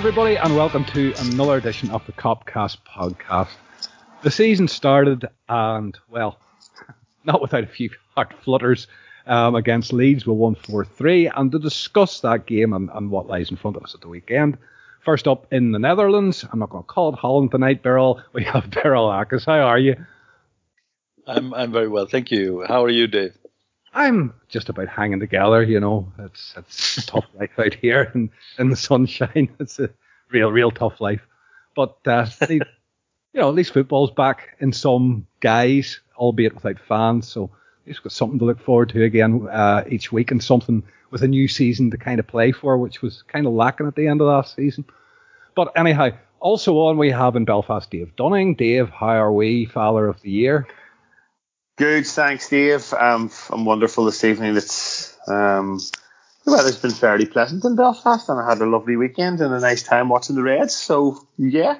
everybody, and welcome to another edition of the Copcast podcast. The season started, and well, not without a few heart flutters um, against Leeds. We won 4 3, and to discuss that game and, and, what lies in front of us at the weekend. First up in the Netherlands, I'm not going to call it Holland tonight, Beryl. We have Beryl Akers. How are you? I'm I'm very well, thank you. How are you, Dave? I'm just about hanging together, you know. It's it's tough life out here in, in the sunshine. It's a real, real tough life. But uh, you know, at least football's back in some guys, albeit without fans. So at least got something to look forward to again uh, each week, and something with a new season to kind of play for, which was kind of lacking at the end of last season. But anyhow, also on we have in Belfast Dave Dunning. Dave, how are we, Father of the Year? Good, thanks, Dave. Um, I'm wonderful this evening. It's um, the weather's been fairly pleasant in Belfast, and I had a lovely weekend and a nice time watching the Reds. So yeah,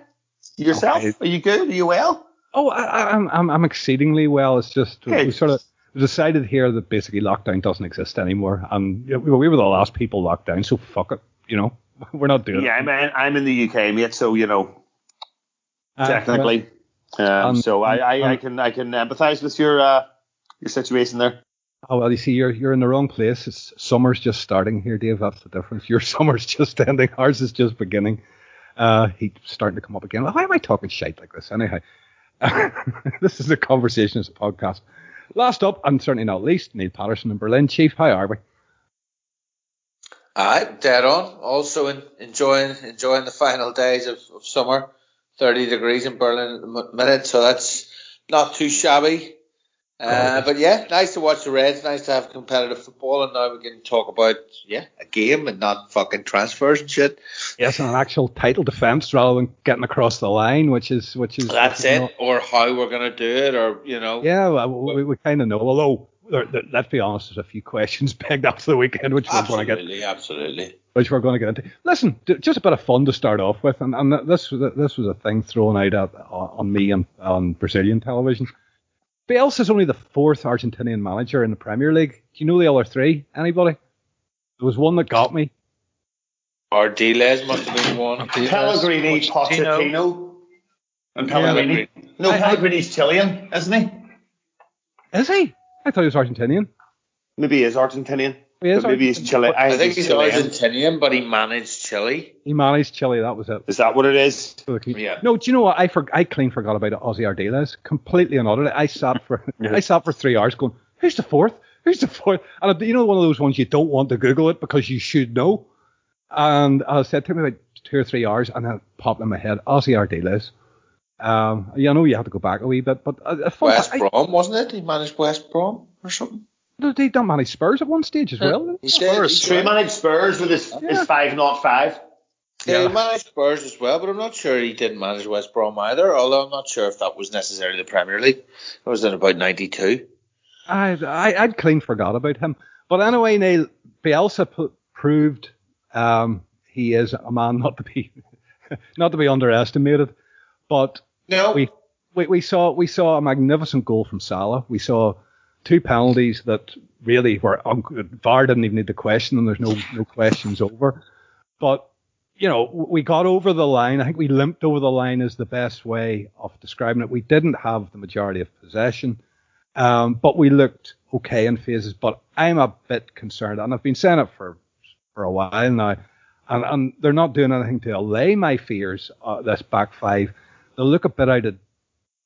yourself, okay. are you good? Are you well? Oh, I, am I'm, I'm exceedingly well. It's just good. we sort of decided here that basically lockdown doesn't exist anymore, and we were the last people locked down, so fuck it, you know, we're not doing yeah, it. Yeah, I'm, I'm in the UK, mate, so you know, uh, technically. Uh, um, um, so I, I, um, I, can I can empathise with your uh, your situation there. Oh well, you see, you're you're in the wrong place. It's summer's just starting here, Dave. That's the difference. Your summer's just ending. Ours is just beginning. Uh, he's starting to come up again. Why am I talking shite like this? Anyhow, this is a conversation. It's a podcast. Last up, and certainly not least, Neil Patterson in Berlin. Chief, how are we? Aye, dead on. Also in, enjoying enjoying the final days of, of summer. 30 degrees in Berlin at the minute, so that's not too shabby. Uh, but yeah, nice to watch the Reds. Nice to have competitive football, and now we can talk about yeah a game and not fucking transfers and shit. Yes, and an actual title defense rather than getting across the line, which is which is that's it, know, or how we're gonna do it, or you know. Yeah, well, we, we kind of know. Although there, there, let's be honest, there's a few questions pegged after the weekend, which we're going to get. Absolutely, absolutely. Which we're going to get into. Listen, just a bit of fun to start off with, and, and this this was a thing thrown out at, on me and on Brazilian television. Bielsa is only the fourth Argentinian manager in the Premier League. Do you know the other three? Anybody? There was one that got me. Ardiles must have been one. Pellegrini, Pochettino, and Pellegrini. Yeah. No, Pellegrini's Chilean, isn't he? Is he? I thought he was Argentinian. Maybe he is Argentinian. He is maybe he's Chile. I, I think he's Chilean. Argentinian, but he managed Chile. He managed Chile. That was it. Is that what it is? Yeah. No, do you know what? I for, I clean forgot about Ossie Ardiles. Completely and utterly. I sat for I sat for three hours going, who's the fourth? Who's the fourth? And you know, one of those ones you don't want to Google it because you should know. And I said to me about two or three hours, and then it popped in my head, Ossie Ardiles. Um, you know, you have to go back a wee bit, but uh, West Brom wasn't it? He managed West Brom or something. Did he done manage Spurs at one stage as well? He Spurs. Did, he managed Spurs with his, yeah. his five not five. Yeah, yeah, he managed Spurs as well, but I'm not sure he didn't manage West Brom either. Although I'm not sure if that was necessarily the Premier League. It was in about '92. I, I I'd clean forgot about him. But anyway, Neil Bielsa p- proved um, he is a man not to be not to be underestimated. But no. we, we we saw we saw a magnificent goal from Salah. We saw two penalties that really were VAR didn't even need to question them. There's no no questions over. But you know, we got over the line. I think we limped over the line is the best way of describing it. We didn't have the majority of possession, um, but we looked okay in phases. But I'm a bit concerned, and I've been saying it for for a while now, and, and they're not doing anything to allay my fears. Uh, this back five, they look a bit out of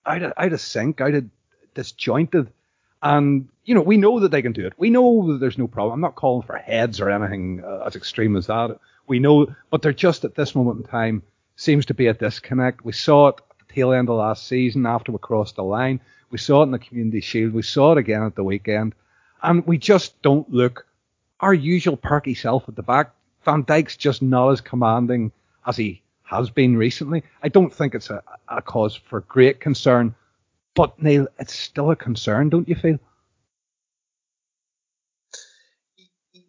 out of, out of sync, out of disjointed. And, you know, we know that they can do it. We know that there's no problem. I'm not calling for heads or anything uh, as extreme as that. We know, but they're just at this moment in time seems to be a disconnect. We saw it at the tail end of last season after we crossed the line. We saw it in the Community Shield. We saw it again at the weekend. And we just don't look our usual perky self at the back. Van Dijk's just not as commanding as he has been recently. I don't think it's a, a cause for great concern but Neil, it's still a concern, don't you feel?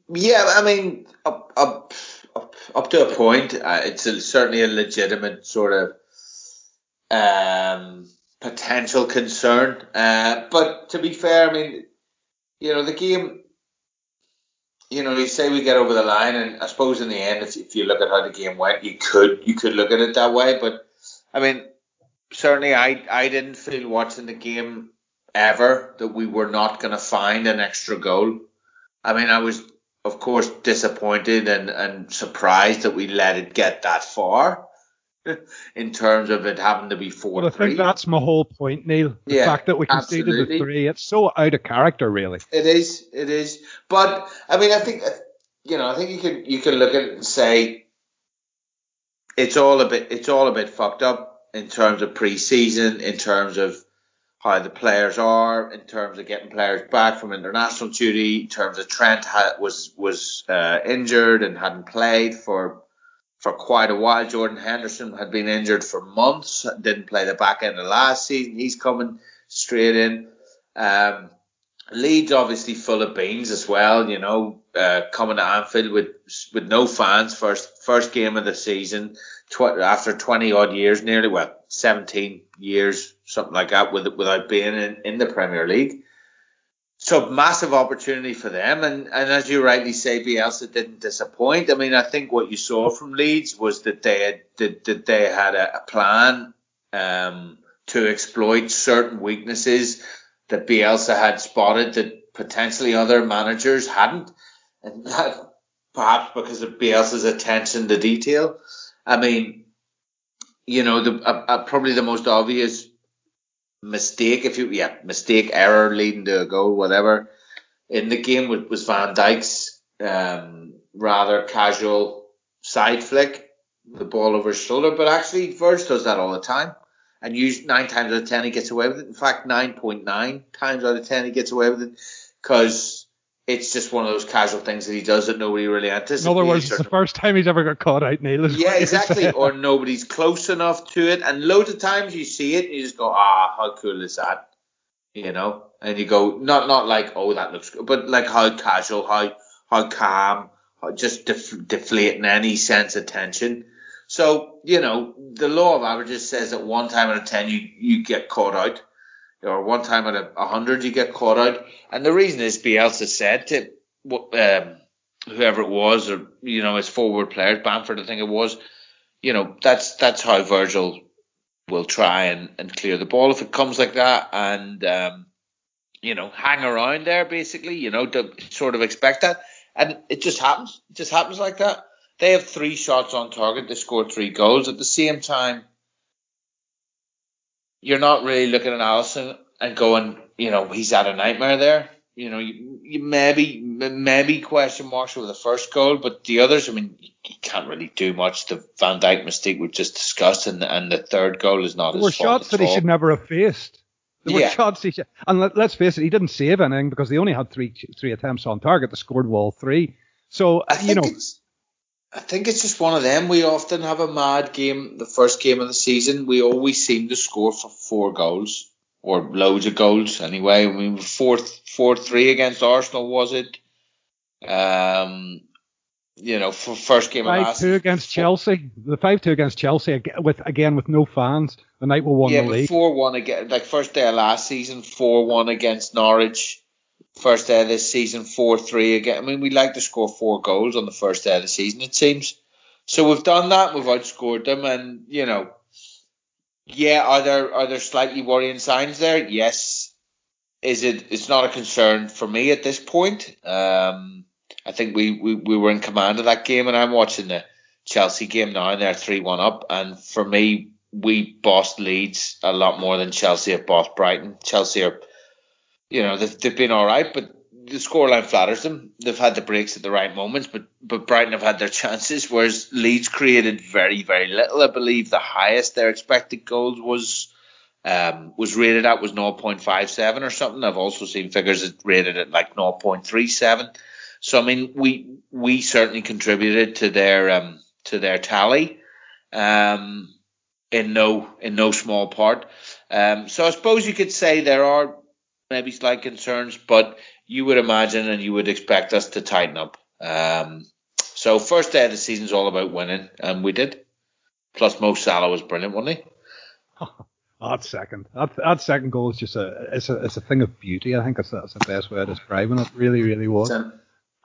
Yeah, I mean, up up up, up to a point, uh, it's a, certainly a legitimate sort of um, potential concern. Uh, but to be fair, I mean, you know, the game. You know, you say we get over the line, and I suppose in the end, if, if you look at how the game went, you could you could look at it that way. But I mean, certainly, I I didn't feel watching the game ever that we were not going to find an extra goal. I mean, I was of course disappointed and and surprised that we let it get that far. in terms of it having to be four. Well, I think that's my whole point, Neil. The yeah, fact that we conceded the three, it's so out of character, really. It is, it is. But I mean, I think you know, I think you can you can look at it and say it's all a bit it's all a bit fucked up in terms of pre-season, in terms of how the players are, in terms of getting players back from international duty, in terms of Trent had, was was uh, injured and hadn't played for for quite a while. Jordan Henderson had been injured for months, didn't play the back end of last season. He's coming straight in. Um, Leeds obviously full of beans as well, you know, uh, coming to Anfield with with no fans, first first game of the season, tw- after 20 odd years, nearly well 17 years, something like that, with, without being in, in the Premier League. So massive opportunity for them, and, and as you rightly say, Bielsa didn't disappoint. I mean, I think what you saw from Leeds was that they had that, that they had a, a plan um, to exploit certain weaknesses that Bielsa had spotted that potentially other managers hadn't, and that perhaps because of Bielsa's attention to detail. I mean, you know, the uh, uh, probably the most obvious mistake, if you yeah, mistake, error leading to a goal, whatever, in the game was, was Van Dijk's um, rather casual side flick, the ball over his shoulder. But actually, Verge does that all the time. And use nine times out of ten he gets away with it. In fact, nine point nine times out of ten he gets away with it because it's just one of those casual things that he does that nobody really anticipates. In other words, it's the first time he's ever got caught out, Neil. Yeah, exactly. or nobody's close enough to it. And loads of times you see it and you just go, ah, how cool is that? You know? And you go, not not like, oh, that looks good, but like how casual, how how calm, how just def- deflating any sense of tension. So, you know, the law of averages says that one time out of ten you, you get caught out or one time out of a hundred you get caught out. And the reason is Bielsa said to um, whoever it was, or you know, his forward players, Bamford, I think it was, you know, that's that's how Virgil will try and, and clear the ball if it comes like that, and um, you know, hang around there basically, you know, to sort of expect that, and it just happens, it just happens like that. They have three shots on target. They scored three goals at the same time you're not really looking at Alisson and going, you know, he's had a nightmare there. You know, you, you maybe maybe question marks over the first goal, but the others, I mean, you can't really do much. The Van Dijk mistake we just discussed, and and the third goal is not. There were shots that he should never have faced. There yeah. were shots he should, and let, us face it, he didn't save anything because they only had three three attempts on target. They scored all three. So you know, I think it's just one of them. We often have a mad game, the first game of the season. We always seem to score for four goals or loads of goals anyway. I mean, four, four, three against Arsenal was it? Um, you know, for first game five of last two against Chelsea. The five two against Chelsea with again with no fans. The night we won yeah, the league. four one again. Like first day of last season, four one against Norwich first day of this season, 4 3 again. I mean, we like to score four goals on the first day of the season, it seems. So we've done that, we've outscored them, and, you know, yeah, are there are there slightly worrying signs there? Yes. Is it? It's not a concern for me at this point. Um, I think we, we, we were in command of that game, and I'm watching the Chelsea game now, and they're three one up. And for me, we bossed Leeds a lot more than Chelsea have bossed Brighton. Chelsea are you know, they've, they've been all right, but the scoreline flatters them. They've had the breaks at the right moments, but but Brighton have had their chances, whereas Leeds created very very little. I believe the highest their expected goals was um, was rated at was 0.57 or something. I've also seen figures that rated at like 0.37. So I mean, we we certainly contributed to their um, to their tally, um, in no in no small part. Um, so I suppose you could say there are maybe slight concerns, but you would imagine and you would expect us to tighten up. Um, so first day of the season is all about winning, and we did. Plus, Mo Salah was brilliant, wasn't he? that second, that, that second goal is just a it's a it's a thing of beauty. I think that's that's the best way of describing it. Really, really was.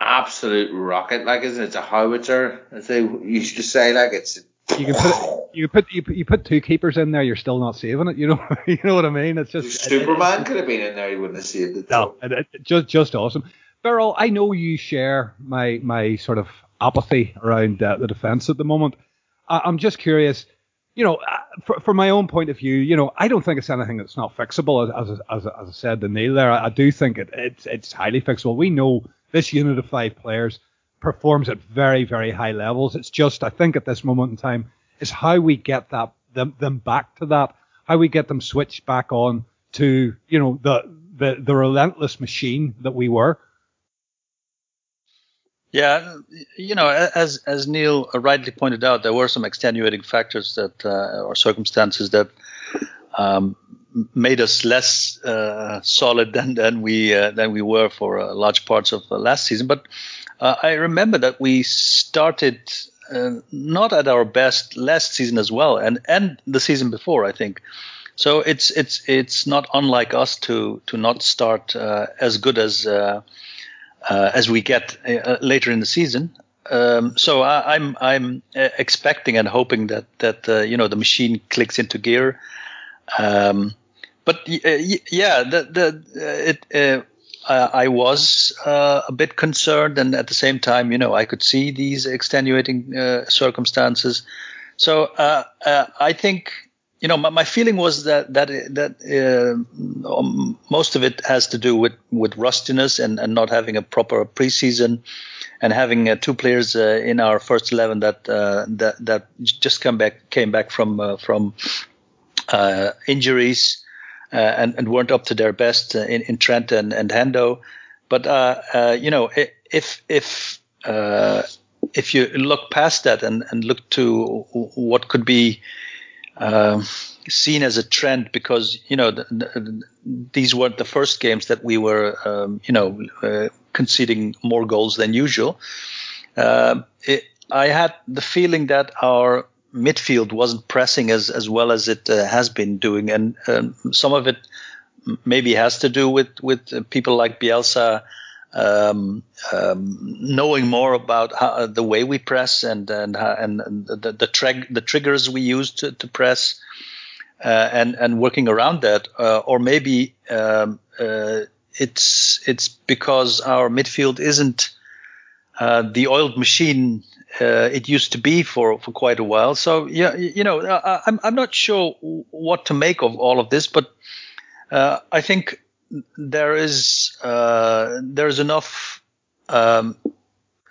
absolute rocket. Like, isn't it? It's a howitzer, as they used to say. Like, it's you can put you put you put, you put two keepers in there, you're still not saving it. You know you know what I mean? It's just Superman it, could have been in there, he wouldn't have saved it. No, it, it, just just awesome. Beryl, I know you share my my sort of apathy around uh, the defence at the moment. I, am just curious, you know, uh, for, from my own point of view, you know, I don't think it's anything that's not fixable. As as as, as I said to Neil there, I, I do think it, it's it's highly fixable. We know this unit of five players performs at very, very high levels. It's just, I think, at this moment in time, is how we get that them, them back to that, how we get them switched back on to, you know, the the, the relentless machine that we were. Yeah, you know, as as Neil rightly pointed out, there were some extenuating factors that uh, or circumstances that um, made us less uh, solid than than we uh, than we were for uh, large parts of last season. But uh, I remember that we started uh, not at our best last season as well, and and the season before, I think. So it's it's it's not unlike us to to not start uh, as good as uh, uh, as we get uh, later in the season. Um, so I, am I'm, I'm expecting and hoping that that you know the machine clicks into gear. Um, but yeah, the the it uh, I was uh, a bit concerned, and at the same time, you know, I could see these extenuating uh, circumstances. So uh, uh, I think, you know, my, my, feeling was that that that uh, um, most of it has to do with with rustiness and, and not having a proper preseason, and having two players in our first eleven that that that just come back came back from from injuries. Uh, and, and weren't up to their best uh, in, in Trent and, and Hendo. But uh, you know, if if if you look past that and, and look to what could be uh, seen as a trend, because you know the, the, these weren't the first games that we were, um, you know, uh, conceding more goals than usual. Uh, it, I had the feeling that our midfield wasn't pressing as as well as it uh, has been doing, and um, some of it maybe has to do with with people like Bielsa um, um, knowing more about how, uh, the way we press and and and, the the, tra- the, triggers we use to, to press, uh, and and working around that, uh, or maybe um, uh, it's it's because our midfield isn't uh, the oiled machine uh, it used to be for, for quite a while. So yeah, you know, I, I'm I'm not sure what to make of all of this, but uh, I think there is uh, there is enough, um,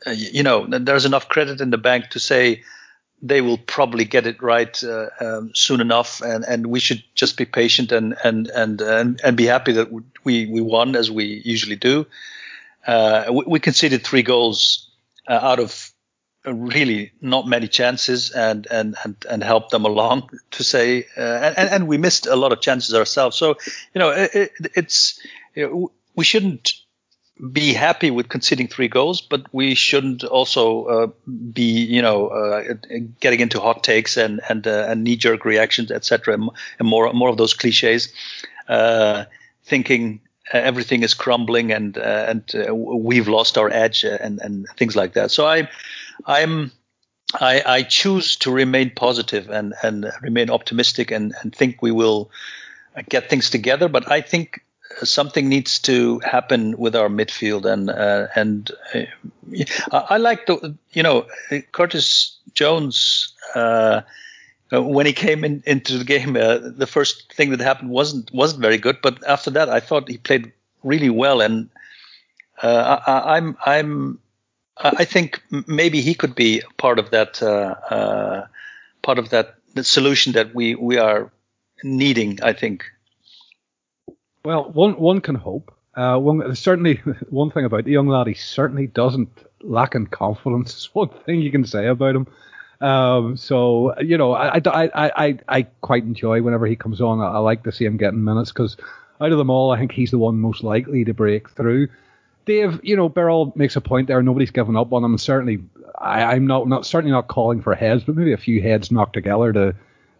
you know, there's enough credit in the bank to say they will probably get it right uh, um, soon enough, and, and we should just be patient and and and and, and be happy that we we won as we usually do. Uh, we, we conceded three goals uh, out of really not many chances and and and, and help them along to say uh, and and we missed a lot of chances ourselves so you know it, it's you know, we shouldn't be happy with conceding three goals, but we shouldn't also uh, be, you know, uh, getting into hot takes and and, uh, and knee jerk reactions, etc., and more more of those cliches, uh, thinking everything is crumbling and uh, and uh, we've lost our edge and and things like that. So I I'm I, I choose to remain positive and, and remain optimistic and, and think we will get things together. But I think something needs to happen with our midfield and uh, and uh, I like the you know Curtis Jones uh, when he came in, into the game uh, the first thing that happened wasn't wasn't very good but after that I thought he played really well and uh, I, I'm I'm I think maybe he could be part of that uh, uh, part of that solution that we we are needing. I think. Well, one one can hope. Uh, one certainly one thing about the young lad, he certainly doesn't lack in confidence. Is one thing you can say about him. Um, so you know, I, I, I, I, quite enjoy whenever he comes on. I, I like to see him getting minutes because out of them all, I think he's the one most likely to break through. Dave, you know, Beryl makes a point there. Nobody's given up on him. Certainly, I, am not, not certainly not calling for heads, but maybe a few heads knocked together to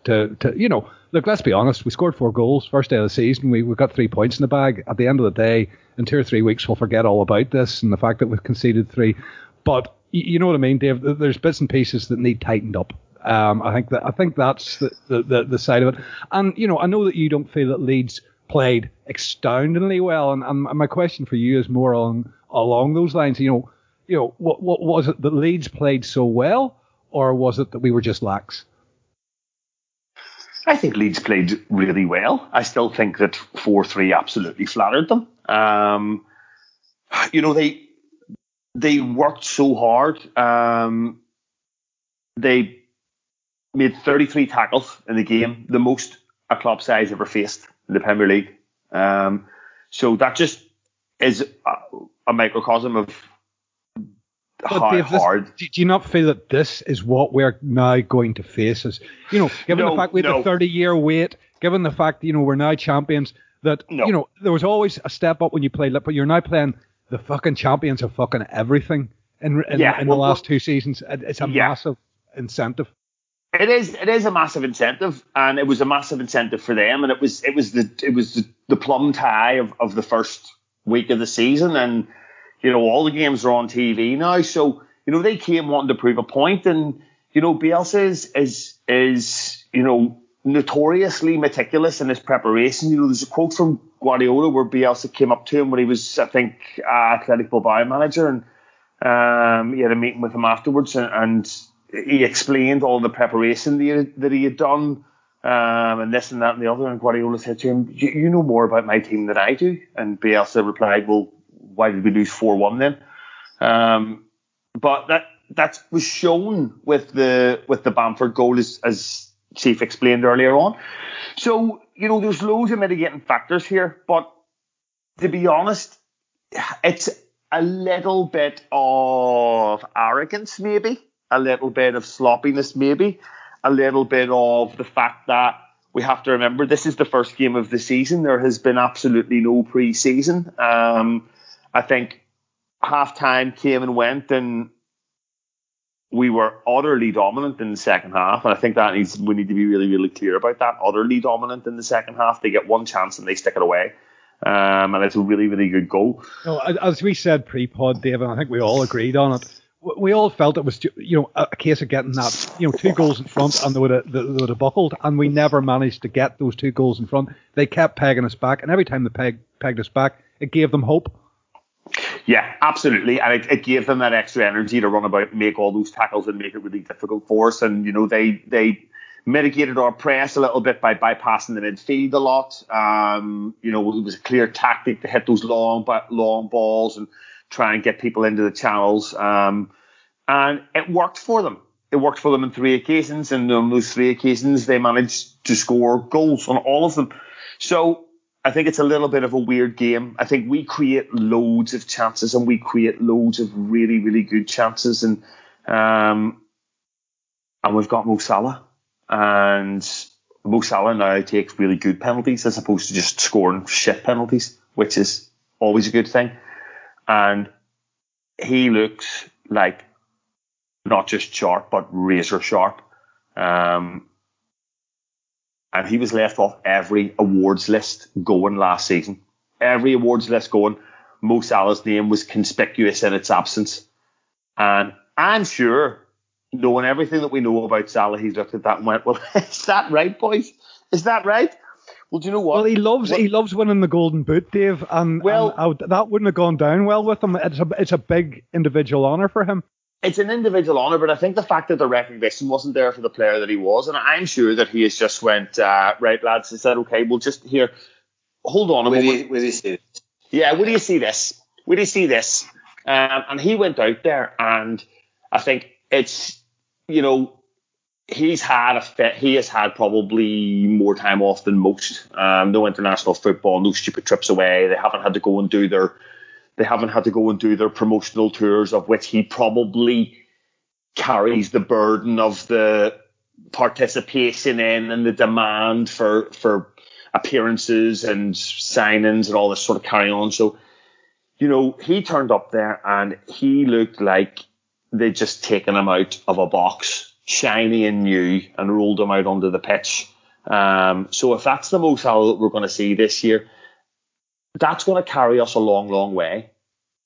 to, to you know, look, let's be honest. We scored four goals first day of the season. We we got three points in the bag. At the end of the day, in two or three weeks, we'll forget all about this and the fact that we've conceded three. But you know what I mean, Dave. There's bits and pieces that need tightened up. Um, I think that I think that's the, the, the, side of it. And you know, I know that you don't feel that Leeds played astoundingly well, and, and my question for you is more on along those lines. You know, you know, what what was it that Leeds played so well, or was it that we were just lax? I think Leeds played really well. I still think that four three absolutely flattered them. Um, you know, they they worked so hard. Um, they made 33 tackles in the game, the most a club size ever faced in the Premier League. Um, so that just is a, a microcosm of how Dave, hard. This, do you not feel that this is what we're now going to face? As you know, given no, the fact we had no. a 30 year wait, given the fact you know we're now champions, that no. you know there was always a step up when you played, but you're now playing the fucking champions of fucking everything in, in, yeah, in well, the last well, two seasons. It's a yeah. massive incentive. It is it is a massive incentive, and it was a massive incentive for them, and it was it was the it was the, the plum tie of, of the first week of the season, and you know all the games are on TV now, so you know they came wanting to prove a point, and you know Bielsa is is is you know notoriously meticulous in his preparation. You know there's a quote from Guardiola where Bielsa came up to him when he was I think uh, Athletic Bilbao manager, and um, he had a meeting with him afterwards, and, and he explained all the preparation that he had, done, um, and this and that and the other. And Guardiola said to him, "You know more about my team than I do." And Bielsa replied, "Well, why did we lose four one then?" Um, but that that was shown with the with the Bamford goal, as, as Chief explained earlier on. So you know, there's loads of mitigating factors here, but to be honest, it's a little bit of arrogance, maybe a little bit of sloppiness, maybe a little bit of the fact that we have to remember this is the first game of the season. There has been absolutely no pre-season. Um, I think half time came and went, and we were utterly dominant in the second half. And I think that needs we need to be really, really clear about that. Utterly dominant in the second half. They get one chance and they stick it away. Um, and it's a really, really good goal. No, as we said pre-pod, David, I think we all agreed on it we all felt it was you know a case of getting that you know two goals in front and they would have they would have buckled and we never managed to get those two goals in front. They kept pegging us back and every time they peg, pegged us back, it gave them hope. Yeah, absolutely, and it, it gave them that extra energy to run about, make all those tackles, and make it really difficult for us. And you know they they mitigated our press a little bit by bypassing the midfield a lot. Um, you know it was a clear tactic to hit those long long balls and try and get people into the channels. Um, and it worked for them. It worked for them on three occasions, and on those three occasions, they managed to score goals on all of them. So I think it's a little bit of a weird game. I think we create loads of chances, and we create loads of really, really good chances, and um, and we've got Mo Salah, and Mo Salah now takes really good penalties as opposed to just scoring shit penalties, which is always a good thing and he looks like not just sharp but razor sharp. Um, and he was left off every awards list going last season. Every awards list going, Mo Salah's name was conspicuous in its absence. And I'm sure, knowing everything that we know about Salah, he's looked at that and went, "Well, is that right, boys? Is that right?" Well, do you know what? Well, he loves what? he loves winning the Golden Boot, Dave, and well, and, that wouldn't have gone down well with him. It's a it's a big individual honour for him. It's an individual honour, but I think the fact that the recognition wasn't there for the player that he was, and I'm sure that he has just went uh, right, lads. He said, okay, we'll just here, hold on a will moment. You, will you see this? Yeah, will you see this? Will you see this? Um, and he went out there, and I think it's you know he's had a fit, he has had probably more time off than most. Um, no international football, no stupid trips away. They haven't had to go and do their they haven't had to go and do their promotional tours, of which he probably carries the burden of the participation in and the demand for for appearances and signings and all this sort of carry on. So, you know, he turned up there and he looked like they'd just taken him out of a box shiny and new and rolled them out onto the pitch. Um, so if that's the most that we're going to see this year, that's going to carry us a long, long way,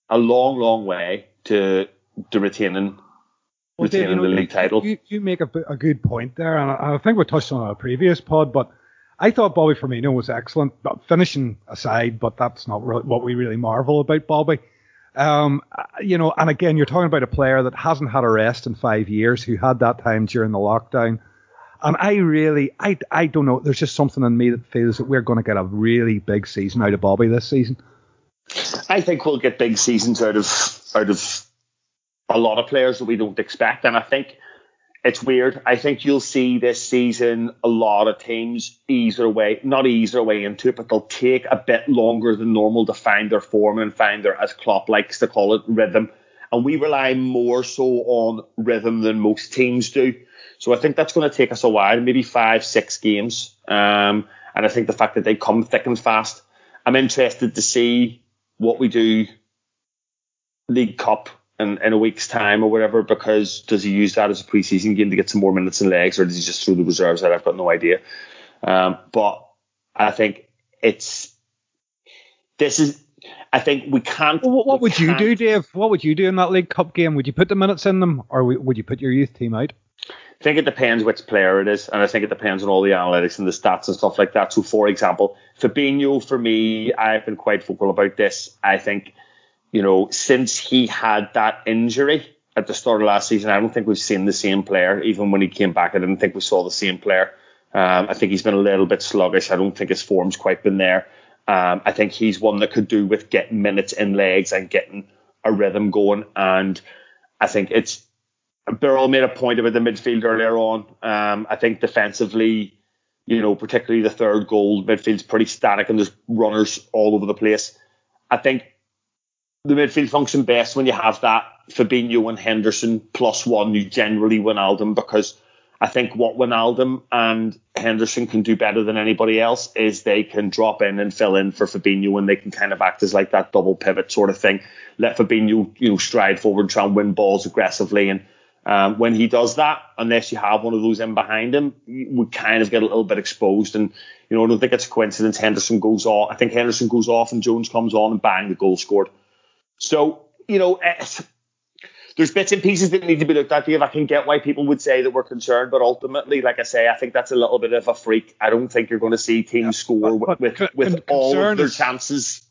a long, long way to to retaining well, retaining Dave, you know, the league title. You, you make a, a, good point there, and I, I think we touched on it a previous pod, but I thought Bobby Firmino was excellent. But finishing aside, but that's not really what we really marvel about Bobby. Um, you know, and again, you're talking about a player that hasn't had a rest in five years, who had that time during the lockdown. And I really, I, I don't know. There's just something in me that feels that we're going to get a really big season out of Bobby this season. I think we'll get big seasons out of out of a lot of players that we don't expect, and I think it's weird. I think you'll see this season a lot of teams ease their way, not ease their way into it, but they'll take a bit longer than normal to find their form and find their, as Klopp likes to call it, rhythm. And we rely more so on rhythm than most teams do. So I think that's going to take us a while, maybe five, six games. Um, and I think the fact that they come thick and fast, I'm interested to see what we do League Cup in, in a week's time or whatever, because does he use that as a preseason game to get some more minutes and legs, or does he just throw the reserves out? I've got no idea. Um, but I think it's this is. I think we can't. Well, what, what would can't, you do, Dave? What would you do in that League Cup game? Would you put the minutes in them, or would you put your youth team out? I think it depends which player it is, and I think it depends on all the analytics and the stats and stuff like that. So, for example, Fabinho, for me, I've been quite vocal about this. I think you know, since he had that injury at the start of last season, I don't think we've seen the same player. Even when he came back, I didn't think we saw the same player. Um, I think he's been a little bit sluggish. I don't think his form's quite been there. Um, I think he's one that could do with getting minutes in legs and getting a rhythm going. And I think it's Birrell made a point about the midfield earlier on. Um, I think defensively, you know, particularly the third goal, midfield's pretty static and there's runners all over the place. I think the midfield function best when you have that Fabinho and Henderson plus one. You generally Wijnaldum because I think what Wijnaldum and Henderson can do better than anybody else is they can drop in and fill in for Fabinho and they can kind of act as like that double pivot sort of thing. Let Fabinho, you know, stride forward, and try and win balls aggressively. And um, when he does that, unless you have one of those in behind him, we kind of get a little bit exposed. And, you know, I don't think it's a coincidence Henderson goes off. I think Henderson goes off and Jones comes on and bang, the goal scored. So, you know, eh, there's bits and pieces that need to be looked at. Dave, I can get why people would say that we're concerned, but ultimately, like I say, I think that's a little bit of a freak. I don't think you're going to see teams yeah, score but, with with, with all of their chances.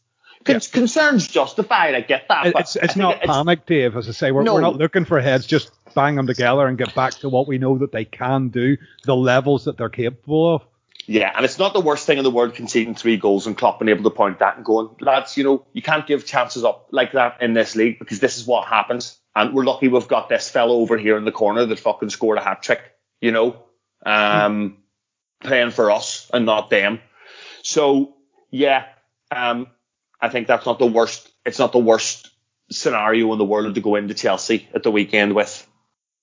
Con- yeah. Concerns justified. I get that. It's it's not it's, panic, Dave. As I say, we're, no. we're not looking for heads. Just bang them together and get back to what we know that they can do, the levels that they're capable of. Yeah, and it's not the worst thing in the world conceding three goals and Klopp being able to point that and going, lads, you know, you can't give chances up like that in this league because this is what happens. And we're lucky we've got this fellow over here in the corner that fucking scored a hat trick, you know, um, playing for us and not them. So yeah, um, I think that's not the worst. It's not the worst scenario in the world to go into Chelsea at the weekend with.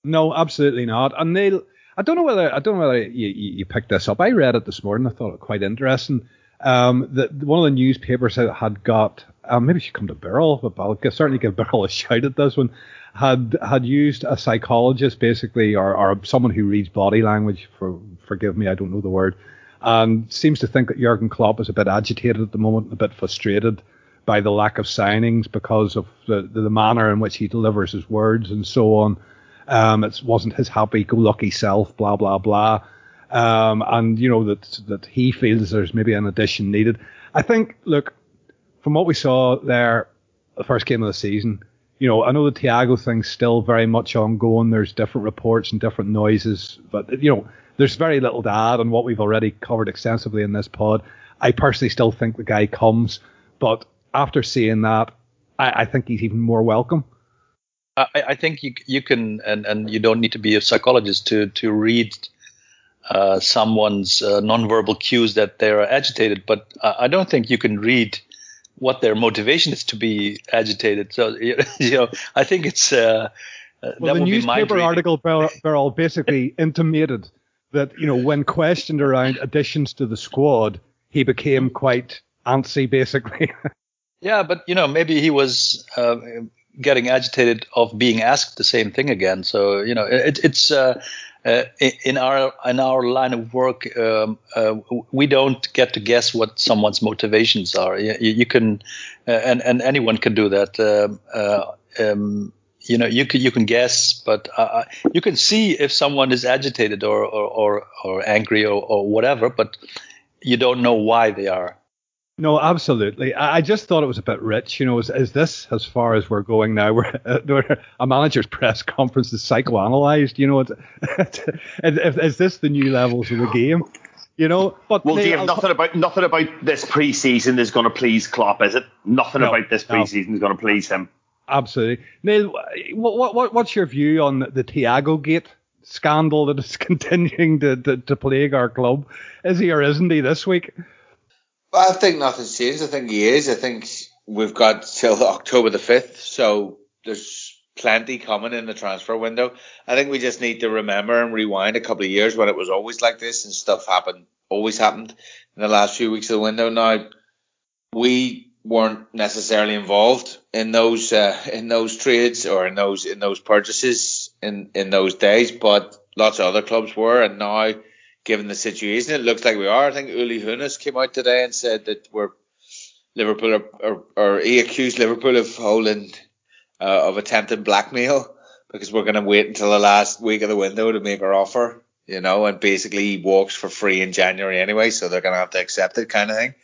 No, absolutely not. And they'll I don't know whether I don't know whether you, you, you picked this up. I read it this morning. I thought it quite interesting. Um, that one of the newspapers had got um, maybe she come to Birrell, but I'll certainly give Birrell a shout at this one. Had had used a psychologist basically, or, or someone who reads body language. For forgive me, I don't know the word. And seems to think that Jurgen Klopp is a bit agitated at the moment, a bit frustrated by the lack of signings because of the, the manner in which he delivers his words and so on. Um, it wasn't his happy-go-lucky self, blah blah blah. Um, and you know that that he feels there's maybe an addition needed. I think, look, from what we saw there, the first game of the season, you know, I know the Thiago thing's still very much ongoing. There's different reports and different noises, but you know, there's very little to add on what we've already covered extensively in this pod. I personally still think the guy comes, but after seeing that, I, I think he's even more welcome. I, I, think you you can and, and you don't need to be a psychologist to to read uh, someone's uh, nonverbal cues that they're agitated, but I don't think you can read what their motivation is to be agitated. So you know, I think it's uh, uh well, the newspaper article Birrell basically intimated that you know when questioned around additions to the squad, he became quite antsy, basically. yeah, but you know maybe he was uh, getting agitated of being asked the same thing again. So you know, it, it's uh, uh, in our in our line of work, um, uh, we don't get to guess what someone's motivations are. You, you can, uh, and and anyone can do that. Um, uh, um, you know, you can you can guess, but uh, you can see if someone is agitated or or or, or angry or, or whatever, but you don't know why they are. No, absolutely. I just thought it was a bit rich. You know, is, is this as far as we're going now? Where, where a manager's press conference is psychoanalyzed. You know, is, is this the new levels of the game? You know, but well, Dave, nothing about nothing about this preseason is going to please Klopp, is it? Nothing no, about this preseason no. is going to please him. Absolutely, Neil. What, what what's your view on the Thiago Gate scandal that is continuing to, to, to plague our club? Is he or isn't he this week? I think nothing's changed. I think he is. I think we've got till October the 5th, so there's plenty coming in the transfer window. I think we just need to remember and rewind a couple of years when it was always like this and stuff happened, always happened in the last few weeks of the window. Now, we weren't necessarily involved in those uh, in those trades or in those in those purchases in in those days, but lots of other clubs were, and now given the situation. It looks like we are. I think Uli Hoeneß came out today and said that we're Liverpool are, or, or he accused Liverpool of holding uh, of attempted blackmail because we're going to wait until the last week of the window to make our offer, you know, and basically he walks for free in January anyway, so they're going to have to accept it, kind of thing.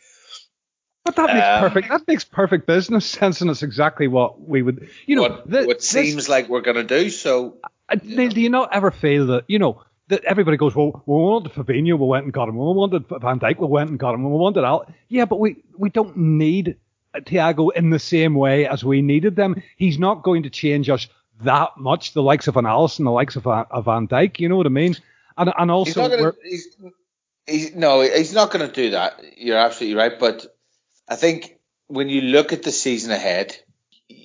But that makes um, perfect. That makes perfect business sense, and it's exactly what we would, you know, what, what seems this, like we're going to do. So, uh, do you not ever feel that, you know, everybody goes, well, we wanted Fabinho, we went and got him. We wanted Van Dijk, we went and got him. We wanted Al. Yeah, but we, we don't need uh, Thiago in the same way as we needed them. He's not going to change us that much. The likes of an Alisson, the likes of a, a Van Dijk, you know what I mean? And and also, he's gonna, he's, he's, no, he's not going to do that. You're absolutely right. But I think when you look at the season ahead,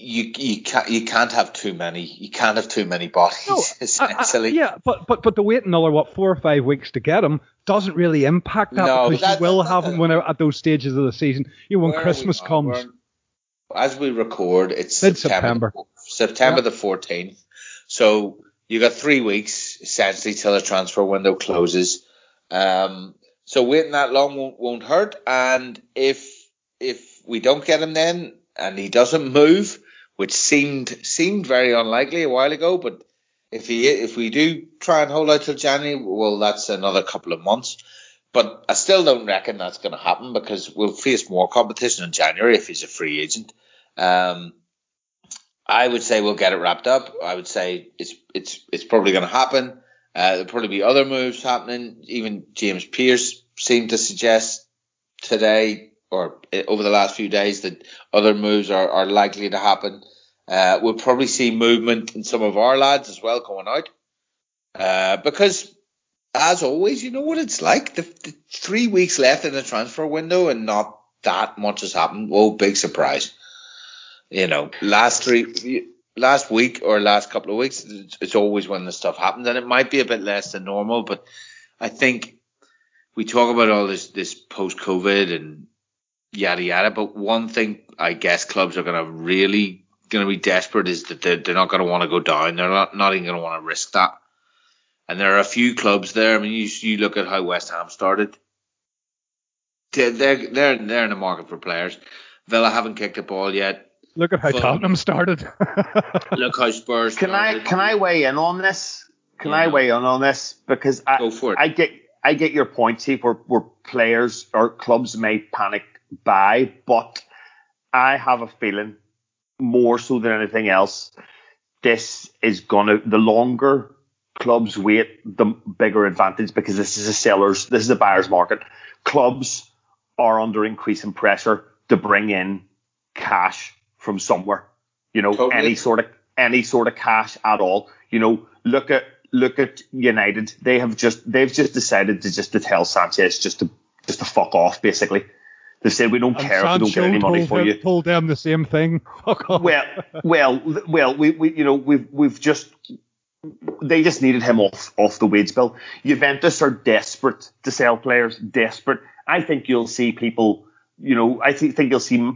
you you can't you can't have too many you can't have too many bodies no, essentially. I, I, yeah, but but but the wait another what four or five weeks to get them doesn't really impact that no, because that, you will that, have them when at those stages of the season. You know, when Christmas comes. As we record, it's September September, yeah. the fourteenth. So you got three weeks essentially till the transfer window closes. Um, so waiting that long won't, won't hurt. And if if we don't get him, then and he doesn't move, which seemed seemed very unlikely a while ago. But if he if we do try and hold out till January, well, that's another couple of months. But I still don't reckon that's going to happen because we'll face more competition in January if he's a free agent. Um, I would say we'll get it wrapped up. I would say it's it's it's probably going to happen. Uh, there'll probably be other moves happening. Even James Pearce seemed to suggest today or over the last few days that other moves are, are likely to happen. Uh, we'll probably see movement in some of our lads as well going out. Uh, because as always, you know what it's like. The, the, three weeks left in the transfer window and not that much has happened. Oh, big surprise. You know, last three, last week or last couple of weeks, it's, always when the stuff happens and it might be a bit less than normal, but I think we talk about all this, this post COVID and yada yada. But one thing I guess clubs are going to really going to be desperate is that they're, they're not going to want to go down. They're not, not even going to want to risk that. And there are a few clubs there. I mean, you, you look at how West Ham started. They're, they're, they're in the market for players. Villa haven't kicked a ball yet. Look at how Tottenham started. look how Spurs. Can started. I can I weigh in on this? Can yeah. I weigh in on this? Because I, I get I get your point, See, where, where players or clubs may panic buy, but I have a feeling more so than anything else, this is gonna the longer clubs wait, the bigger advantage because this is a seller's, this is a buyer's market. Clubs are under increasing pressure to bring in cash from somewhere. You know, totally. any sort of any sort of cash at all. You know, look at look at United. They have just they've just decided to just to tell Sanchez just to just to fuck off basically. They said we don't and care Sancho if we don't get any money for them, you. Told them the same thing. well, well, well, we, we, you know, we've we've just they just needed him off off the wage bill. Juventus are desperate to sell players, desperate. I think you'll see people, you know, I think think you'll see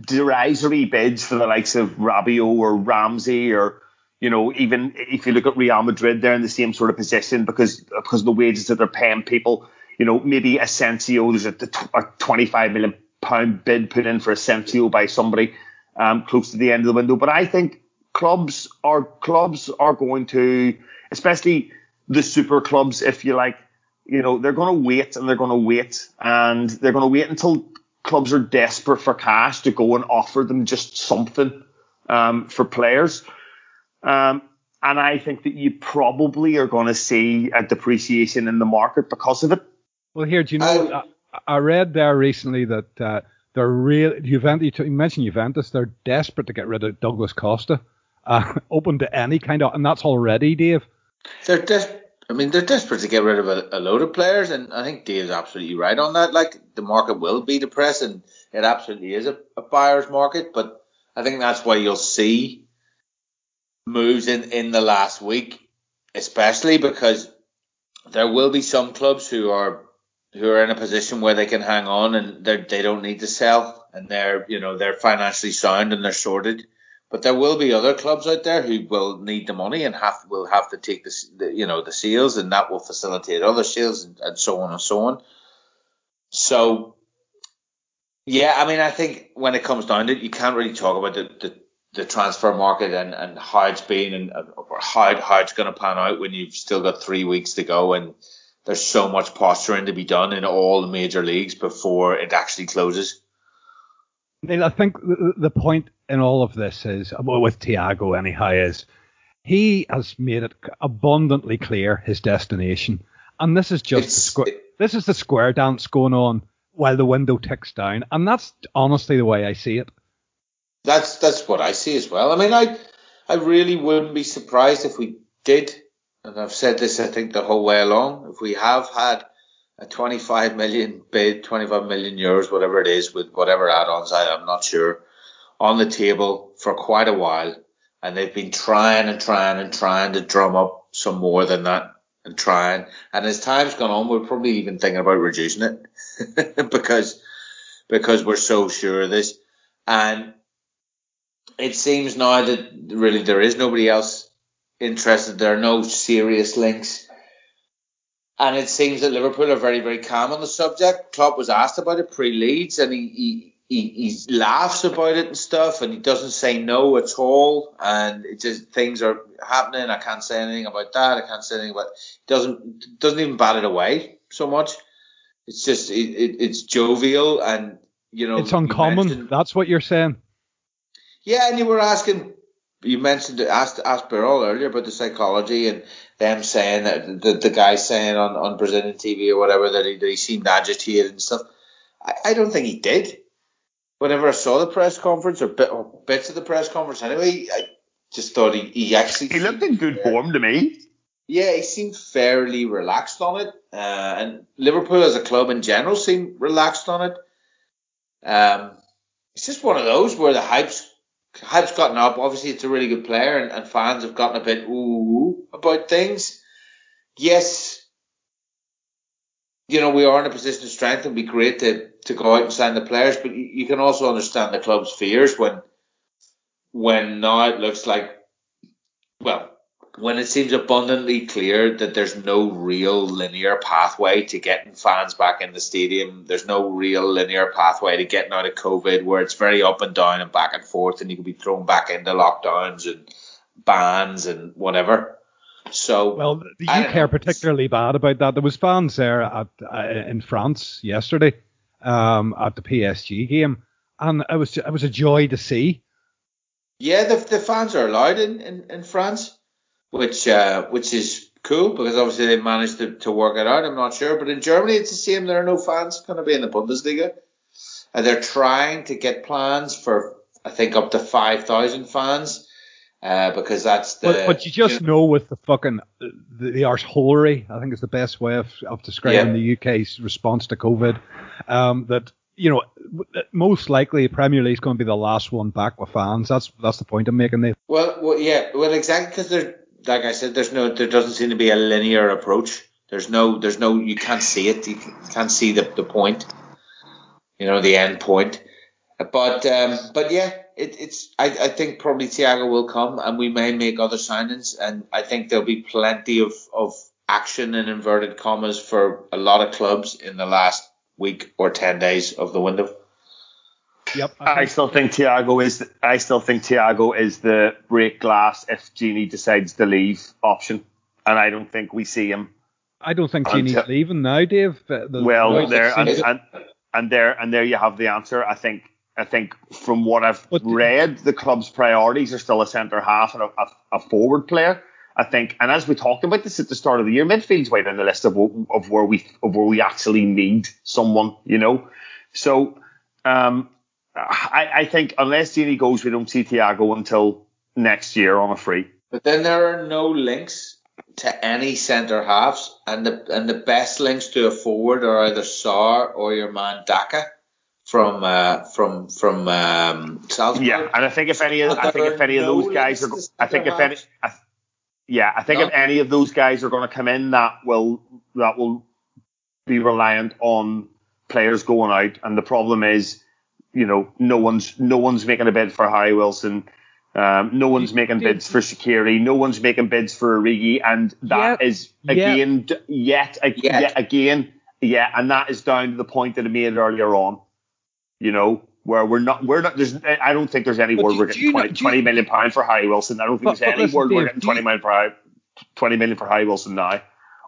derisory bids for the likes of Rabiot or Ramsey or You know, even if you look at Real Madrid, they're in the same sort of position because because of the wages that they're paying people. You know, maybe Asensio, there's a, a 25 million pound bid put in for Asensio by somebody um, close to the end of the window. But I think clubs are clubs are going to, especially the super clubs, if you like, you know, they're going to wait and they're going to wait and they're going to wait until clubs are desperate for cash to go and offer them just something um, for players. Um, and I think that you probably are going to see a depreciation in the market because of it. Well, here, do you know? I, I read there recently that uh, they're real. Juventus, you mentioned Juventus. They're desperate to get rid of Douglas Costa, uh, open to any kind of, and that's already, Dave. They're des- I mean, they're desperate to get rid of a, a, load of players, and I think Dave's absolutely right on that. Like the market will be depressed, and it absolutely is a, a buyer's market. But I think that's why you'll see moves in, in the last week, especially because there will be some clubs who are who are in a position where they can hang on and they they don't need to sell and they're you know they're financially sound and they're sorted. But there will be other clubs out there who will need the money and have will have to take the, you know the sales and that will facilitate other sales and, and so on and so on. So yeah, I mean I think when it comes down to it, you can't really talk about the, the the transfer market and, and how it's been and or how, how it's going to pan out when you've still got three weeks to go and there's so much posturing to be done in all the major leagues before it actually closes. Neil, I think the point in all of this is, uh, well, with Thiago anyhow, is he has made it abundantly clear his destination, and this is just the square. This is the square dance going on while the window ticks down, and that's honestly the way I see it. That's that's what I see as well. I mean, I I really wouldn't be surprised if we did, and I've said this I think the whole way along. If we have had a 25 million bid, 25 million euros, whatever it is, with whatever add-ons, I, I'm not sure, on the table for quite a while, and they've been trying and trying and trying to drum up some more than that and trying. And as time's gone on, we're probably even thinking about reducing it because because we're so sure of this. And it seems now that really there is nobody else interested. There are no serious links. And it seems that Liverpool are very, very calm on the subject. Klopp was asked about it pre-Leeds and he, he, he, he laughs about it and stuff and he doesn't say no at all. And it just, things are happening. I can't say anything about that. I can't say anything about, doesn't, doesn't even bat it away so much. It's just, it, it, it's jovial and, you know. It's uncommon. That's what you're saying. Yeah, and you were asking, you mentioned asked asked Beryl earlier about the psychology and them saying that the, the guy saying on, on Brazilian TV or whatever that he, that he seemed agitated and stuff. I, I don't think he did. Whenever I saw the press conference or, bit, or bits of the press conference anyway, I just thought he, he actually he looked in good form to me. Yeah, he seemed fairly relaxed on it, uh, and Liverpool as a club in general seemed relaxed on it. Um, it's just one of those where the hype's hype's gotten up. Obviously, it's a really good player, and, and fans have gotten a bit ooh about things. Yes, you know we are in a position of strength, and it'd be great to to go out and sign the players. But you, you can also understand the club's fears when when now it looks like well when it seems abundantly clear that there's no real linear pathway to getting fans back in the stadium, there's no real linear pathway to getting out of COVID where it's very up and down and back and forth and you can be thrown back into lockdowns and bans and whatever. So well, the UK are particularly bad about that. There was fans there at uh, in France yesterday um, at the PSG game, and it was it was a joy to see. Yeah, the, the fans are allowed in, in, in France which uh, which is cool because obviously they managed to, to work it out. I'm not sure, but in Germany it's the same. There are no fans going to be in the Bundesliga, and they're trying to get plans for I think up to five thousand fans. Uh, because that's the. But, but you just you know, know, with the fucking the, the arseholery, I think is the best way of, of describing yeah. the UK's response to COVID. Um, that you know, most likely Premier League's going to be the last one back with fans. That's that's the point I'm making there. Well, well yeah, well, exactly because they're like I said, there's no, there doesn't seem to be a linear approach. There's no, there's no, you can't see it. You can't see the, the point, you know, the end point. But, um, but yeah, it, it's. I, I think probably Thiago will come, and we may make other signings, and I think there'll be plenty of of action in inverted commas for a lot of clubs in the last week or ten days of the window. Yep. I still think Thiago is. I still think Thiago is the break glass if Gini decides to leave option, and I don't think we see him. I don't think Gini's Until- leaving now, Dave. Well, the- there and, and and there and there you have the answer. I think. I think from what I've But read, the club's priorities are still a centre half and a, a, a forward player. I think, and as we talked about this at the start of the year, midfield's way down the list of of where we of where we actually need someone. You know, so um, I, I think unless Gini goes, we don't see Thiago until next year on a free. But then there are no links to any centre halves, and the and the best links to a forward are either Sarr or your man Daka from uh, from from um, Salzburg. Yeah, and I think if any, of, I think if any of no those guys are, I think if any, I, yeah, I think No. if any of those guys are going to come in, that will that will be reliant on players going out, and the problem is, you know, no one's no one's making a bid for Harry Wilson. Um, no one's making bids for Shaqiri. No one's making bids for Origi, and that Yeah, is yeah. again d- yet, ag- Yet. yet again yeah, and that is down to the point that I made earlier on. You know, where we're not, we're not. There's, I don't think there's any But word do- we're getting you 20, not- do 20 you- million pound for Harry Wilson. I don't think But- there's but any listen, word we're getting do 20 you- million for Harry, 20 million for Harry Wilson now,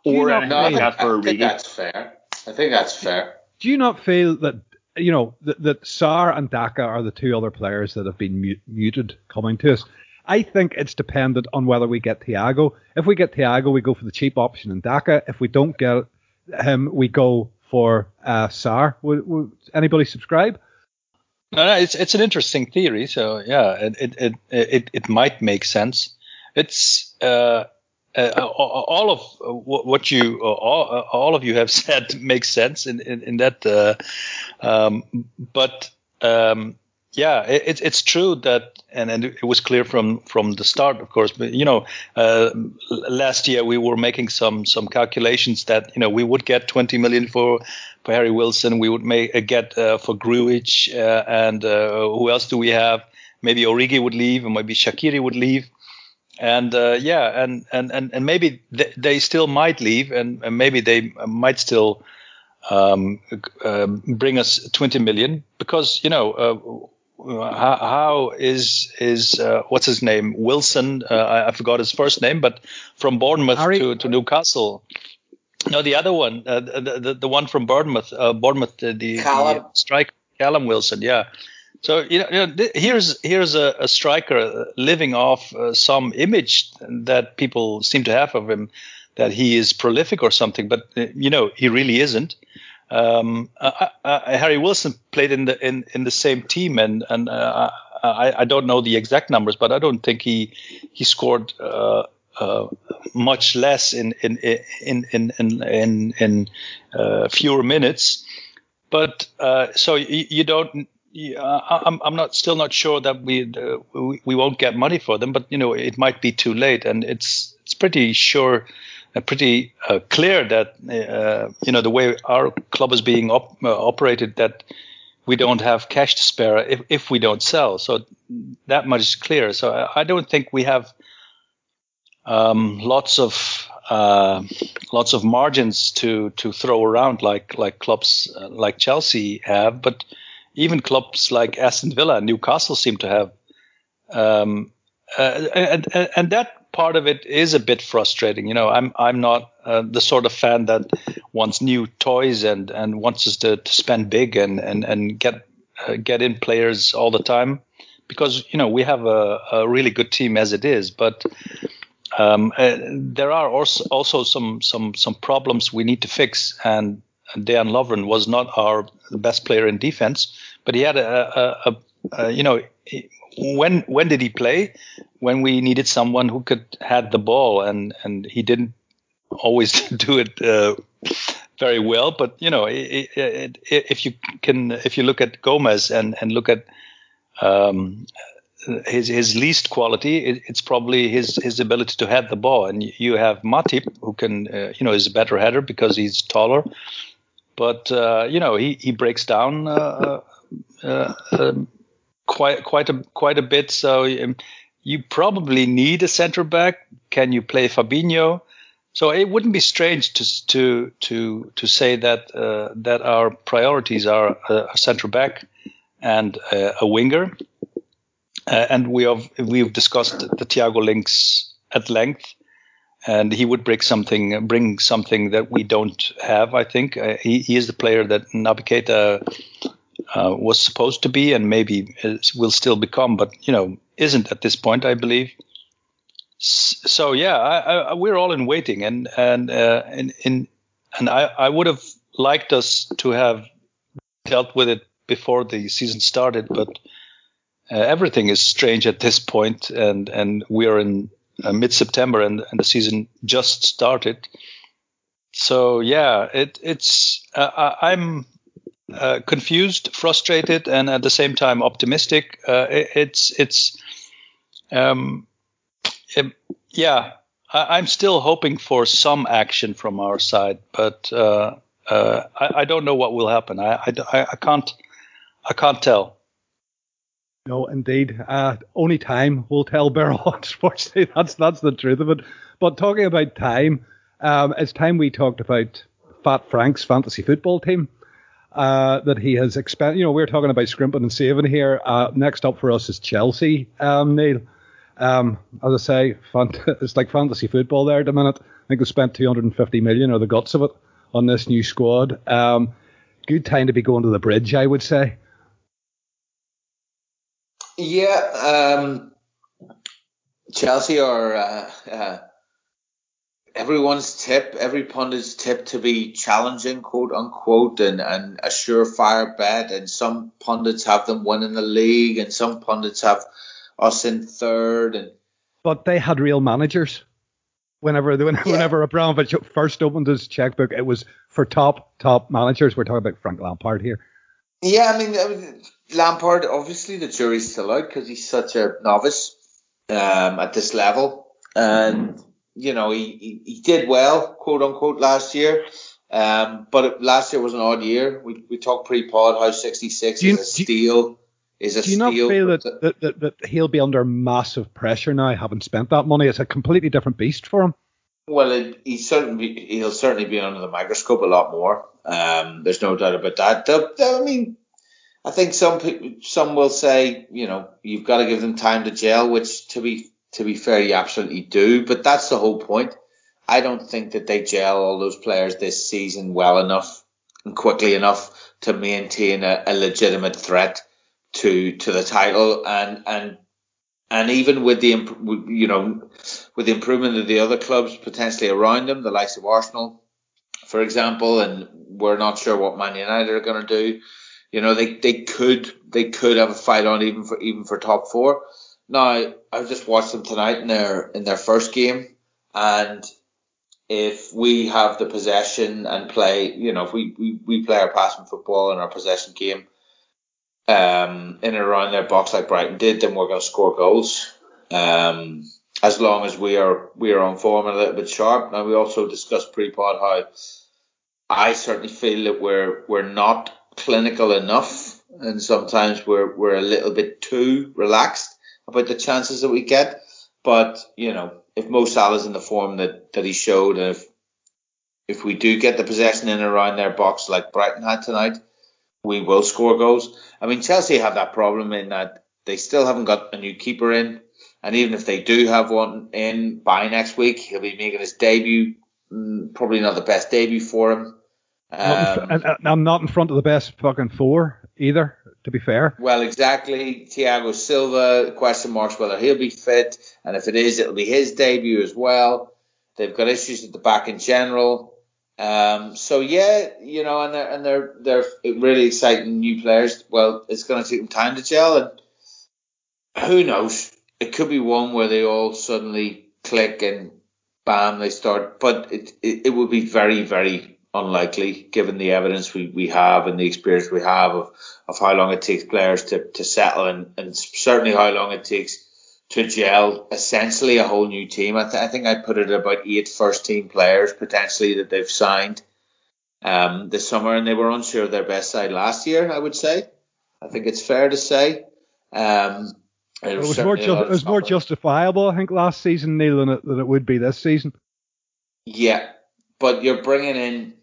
Do or not anything No, I like think, that for I think that's fair. I think that's fair. do you not feel that you know that, that Sarr and Daka are the two other players that have been mu- muted coming to us? I think it's dependent on whether we get Thiago. If we get Thiago, we go for the cheap option in Daka. If we don't get him, we go for uh, Sarr. Would, would anybody subscribe? No, no, it's it's an interesting theory. So yeah, it it it it, it might make sense. It's uh, uh, all of what you all, all of you have said makes sense in in, in that. Uh, um, but um, yeah, it, it's true that, and, and it was clear from from the start, of course. But you know, uh, last year we were making some some calculations that you know we would get 20 million for for Harry Wilson, we would make uh, get uh, for Grujic, uh, and uh, who else do we have? Maybe Origi would leave, and maybe Shaqiri would leave. And uh, yeah, and, and, and, and maybe th- they still might leave, and, and maybe they might still um, um, bring us 20 million because you know uh, how, how is is uh, what's his name Wilson? Uh, I, I forgot his first name, but from Bournemouth Harry- to, to Newcastle. No, the other one, uh, the, the the one from Bournemouth, uh, Bournemouth, the, the, Callum. the strike, Callum Wilson, yeah. So you know, you know here's here's a, a striker living off uh, some image that people seem to have of him, that he is prolific or something, but uh, you know he really isn't. Um, uh, Harry Wilson played in the in, in the same team, and and uh, I, I don't know the exact numbers, but I don't think he he scored uh, uh, much less in in in in in in, in uh, fewer minutes. But uh, so you, you don't. I- I'm I'm not still not sure that we, uh, we we won't get money for them, but you know it might be too late, and it's it's pretty sure, uh, pretty uh, clear that uh, you know the way our club is being op- uh, operated that we don't have cash to spare if, if we don't sell. So that much is clear. So I, I don't think we have um, lots of uh, lots of margins to to throw around like like clubs uh, like Chelsea have, but even clubs like Aston Villa and Newcastle seem to have. Um, uh, and, and and that part of it is a bit frustrating. You know, I'm I'm not uh, the sort of fan that wants new toys and and wants us to, to spend big and and and get uh, get in players all the time because you know we have a, a really good team as it is, but um, uh, there are also, also some some some problems we need to fix. And Dejan Lovren was not our best player in defense, but he had a, a, a, a you know when when did he play? When we needed someone who could had the ball, and and he didn't always do it. Uh, very well, but you know, i i i if you can, if you look at Gomez and and look at um, his his least quality, it, it's probably his his ability to head the ball. And you- you have Matip, who can, uh, you know, is a better header because he's taller. But uh, you know, he he breaks down uh, uh, um, quite quite a quite a bit. So um, you probably need a centre back. Can you play Fabinho? So it wouldn't be strange to to to to say that uh, that our priorities are a, centre back and a winger, uh, and we have we've discussed the Thiago links at length, and he would bring something bring something that we don't have. I think uh, he, he is the player that Naby uh, was supposed to be, and maybe will still become, but you know isn't at this point, I believe. So yeah, I, I, we're all in waiting, and and uh, in and I, I would have liked us to have dealt with it before the season started, but uh, everything is strange at this point, and and we are in uh, mid September, and, and the season just started. So yeah, it it's uh, I'm uh, confused, frustrated, and at the same time optimistic. Uh, it, it's it's um, it, yeah, I, am still hoping for some action from our side, but uh, uh, I, I, don't know what will happen. I, I, I, can't I can't tell. No, indeed. Uh, only time will tell, Beryl. Unfortunately, that's that's the truth of it. But talking about time, um, it's time we talked about Fat Frank's fantasy football team. Uh, that he has expanded. You know, we're talking about scrimping and saving here. Uh, next up for us is Chelsea, um, Neil. Um, as I say, it's like fantasy football there at the minute. I think they spent 250 million or the guts of it on this new squad. Um, good time to be going to the bridge, I would say. Yeah, um, Chelsea are uh, uh, everyone's tip, every pundit's tip to be challenging, quote unquote, and, and a surefire bet. And some pundits have them winning the league, and some pundits have us in third. And but they had real managers. Whenever whenever, yeah. whenever Abramovich first opened his checkbook, it was for top top managers. We're talking about Frank Lampard here. Yeah, I mean Lampard. Obviously, the jury's still out because he's such a novice um, at this level, and you know he, he, he did well, quote unquote, last year. Um, but last year was an odd year. We we talked pre-pod how 66 you, is a steal is a Do you not feel that, that, that, that he'll be under massive pressure now, having spent that money? It's a completely different beast for him. Well, it, he certainly he'll certainly be under the microscope a lot more. Um, there's no doubt about that. They'll, they'll, I mean, I think some people, some will say, you know, you've got to give them time to gel, which to be to be fair, you absolutely do. But that's the whole point. I don't think that they gel all those players this season well enough and quickly enough to maintain a, a legitimate threat to to the title and and and even with the you know with the improvement of the other clubs potentially around them, the likes of Arsenal, for example, and we're not sure what Man United are going to do. You know, they, they could they could have a fight on even for even for top four. Now, I've just watched them tonight in their in their first game, and if we have the possession and play, you know, if we, we, we play our passing football in our possession game, um, in and around their box like Brighton did, then we're going to score goals. Um, as long as we are we are on form and a little bit sharp. Now we also discussed pre-pod how I certainly feel that we're we're not clinical enough, and sometimes we're we're a little bit too relaxed about the chances that we get. But you know, if Mo Salah's in the form that that he showed, and if if we do get the possession in around their box like Brighton had tonight, we will score goals. I mean, Chelsea have that problem in that they still haven't got a new keeper in. And even if they do have one in by next week, he'll be making his debut. Mm, probably not the best debut for him. Um, and, I'm not in front of the best fucking four either, to be fair. Well, exactly. Thiago Silva, question marks whether he'll be fit. And if it is, it'll be his debut as well. They've got issues at the back in general. Um, so yeah, you know, and they're and they're they're really exciting new players. Well, it's going to take them time to gel, and who knows? It could be one where they all suddenly click and bam, they start. But it it, it would be very very unlikely given the evidence we, we have and the experience we have of, of how long it takes players to, to settle and, and certainly how long it takes to gel essentially a whole new team. I, th- I think I put it about eight first team players potentially that they've signed um, this summer, and they were unsure of their best side last year. I would say. I think it's fair to say. Um, it was, more, ju- it was more justifiable, I think, last season, Neil, than it, uh, than it would be this season. Yeah, but you're bringing in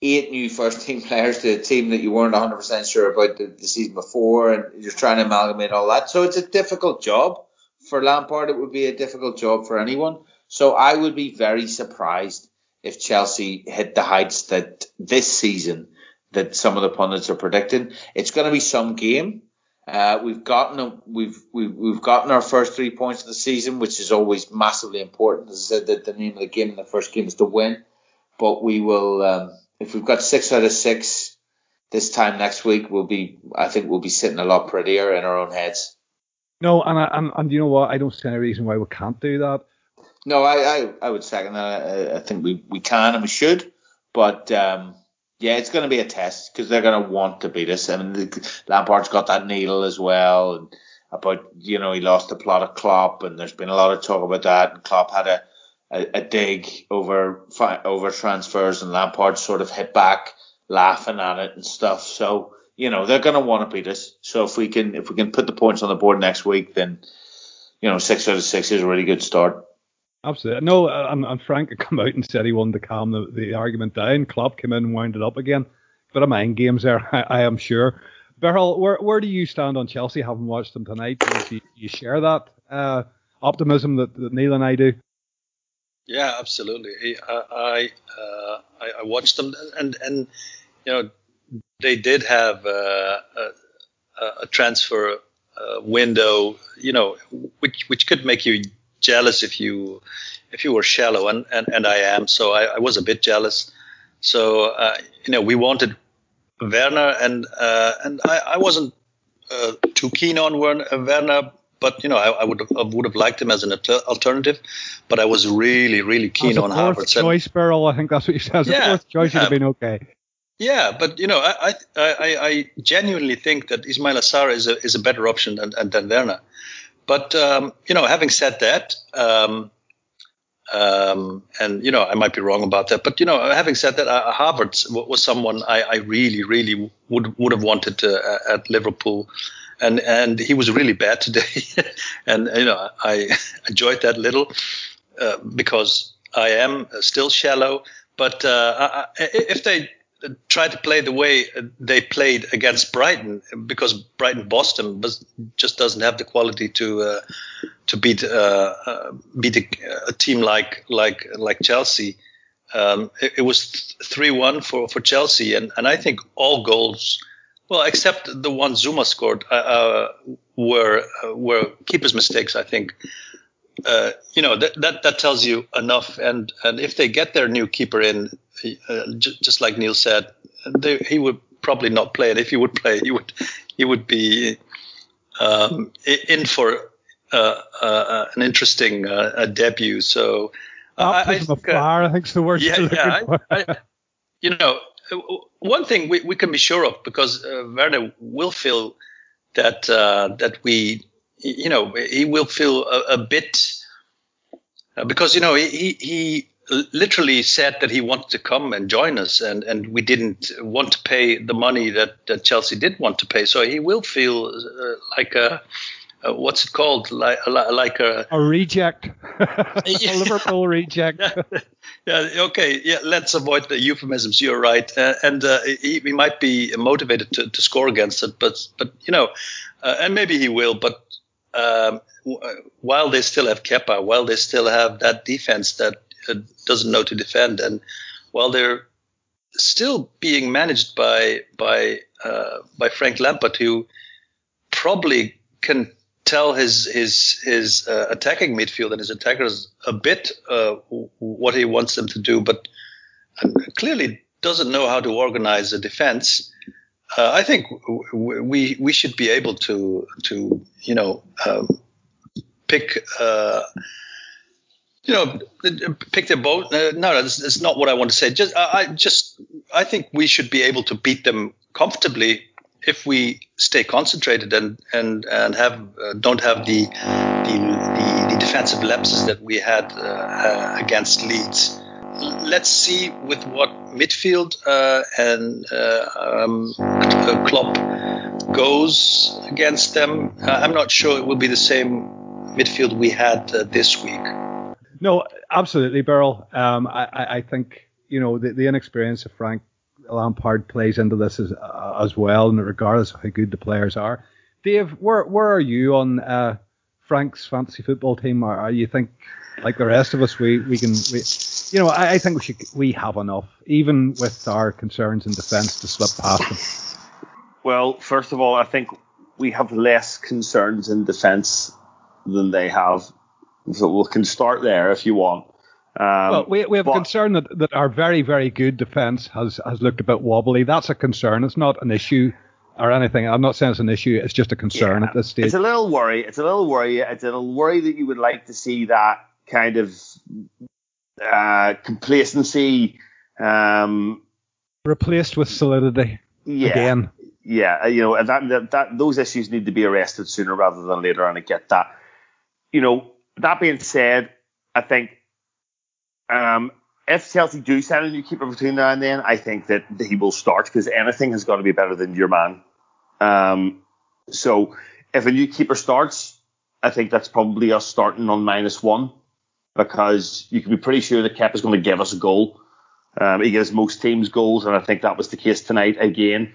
eight new first team players to a team that you weren't 100% sure about the, the, season before, and you're trying to amalgamate all that. So it's a difficult job for Lampard. It would be a difficult job for anyone. So I would be very surprised if Chelsea hit the heights that this season that some of the pundits are predicting. It's going to be some game. Uh, we've gotten a, we've, we've we've gotten our first three points of the season, which is always massively important. As I said, that the name of the game in the first game is to win, but we will. Um, if we've got six out of six this time next week, we'll be, I think we'll be sitting a lot prettier in our own heads. No, and I, and, and you know what? I don't see any reason why we can't do that. No, I, I, I would second that. I, I think we, we can and we should, but um, yeah, it's going to be a test because they're going to want to beat us. I mean, Lampard's got that needle as well, and about you know he lost the plot of Klopp, and there's been a lot of talk about that. And Klopp had a a, a dig over over transfers, and Lampard sort of hit back, laughing at it and stuff. So you know they're going to want to beat us. So if we can if we can put the points on the board next week, then you know six out of six is a really good start. Absolutely. No, and, and Frank had come out and said he wanted to calm the, the argument down. Klopp came in and wound it up again. Bit of mind games there, I, I am sure. Beryl, where where do you stand on Chelsea? Having watched them tonight, do you, you share that uh, optimism that, that Neil and I do? Yeah, absolutely. I I, uh, I, I watched them, and and you know they did have uh, a, a transfer uh, window, you know, which which could make you jealous if you if you were shallow, and and, and I am, so I, I was a bit jealous. So uh, you know, we wanted Werner, and uh, and I, I wasn't uh, too keen on Werner but you know, I, I would have, I would have liked him as an alternative. But I was really, really keen on Havertz. Choice, Beryl. I think that's what you said. As yeah, a fourth choice, would have been okay. Yeah, but you know, I I, I genuinely think that Ismaila Sarr is a is a better option than than Werner. But um, you know, having said that, um, um, and you know, I might be wrong about that. But you know, having said that, uh, Havertz was someone I, I really, really would would have wanted uh, at Liverpool and and he was really bad today, and you know I enjoyed that little uh, because I am still shallow. But uh, I, if they try to play the way they played against Brighton, because Brighton Boston just doesn't have the quality to uh, to beat uh, uh, beat a, a, team like like like Chelsea. Um, it, it, was three one for for Chelsea, and and I think all goals well, except the one Zouma scored uh, uh, were uh, were keeper's mistakes. I think. Uh, you know that, that that tells you enough. And and if they get their new keeper in, uh, j- just like Neil said, they, he would probably not play. And if he would play, he would he would be um, in for uh, an interesting debut. So I, I, think, I think the word. Yeah, yeah. I, I, you know, one thing we, we can be sure of because uh, Werner will feel that uh, that we you know he will feel a, a bit uh, because you know he he literally said that he wanted to come and join us and and we didn't want to pay the money that, that Chelsea did want to pay so he will feel uh, like a uh, what's it called? Like, like a a reject, a Liverpool reject. yeah, yeah, okay, yeah. Let's avoid the euphemisms. You're right, uh, and uh, he, he, might be motivated to, to score against it, but but you know, uh, and maybe he will. But um, while they still have Kepa, while they still have that defense that uh, doesn't know to defend, and while they're still being managed by by uh, by Frank Lampard, who probably can tell his his his uh, attacking midfield and his attackers a bit uh, what he wants them to do, but clearly doesn't know how to organize a defense. Uh, I think we we should be able to to you know um, pick uh, you know pick their boat. Uh, no, that's, that's, not what I want to say. Just I just I think we should be able to beat them comfortably if we stay concentrated and and and have uh, don't have the, the, the the defensive lapses that we had uh, uh against Leeds. Let's see with what midfield uh, and uh, um, Klopp goes against them. Uh, I'm not sure it will be the same midfield we had uh, this week. No, absolutely, Beryl. Um, I, I, think you know the, the inexperience of Frank Lampard plays into this as uh, as well, and regardless of how good the players are. Dave, where where are you on uh, Frank's fantasy football team? Are, are, you think like the rest of us, we we can, we, you know, I, I think we should we have enough, even with our concerns in defence, to slip past them. Well, first of all, I think we have less concerns in defence than they have. So we can start there if you want. Um, well, we, we have but, a concern that, that our very, very good defence has, has looked a bit wobbly. That's a concern. It's not an issue or anything. I'm not saying it's an issue. It's just a concern yeah, at this stage. It's a little worry. It's a little worry. It's a little worry that you would like to see that kind of uh, complacency um, replaced with solidity yeah, again yeah, uh, you know, that, that, that those issues need to be arrested sooner rather than later, and I get that. You know, that being said, I think um, if Chelsea do sign a new keeper between now and then, I think that he will start because anything has got to be better than your man. Um, so if a new keeper starts, I think that's probably us starting on minus one because you can be pretty sure that Kepa is going to give us a goal. Um, he gives most teams goals, and I think that was the case tonight again.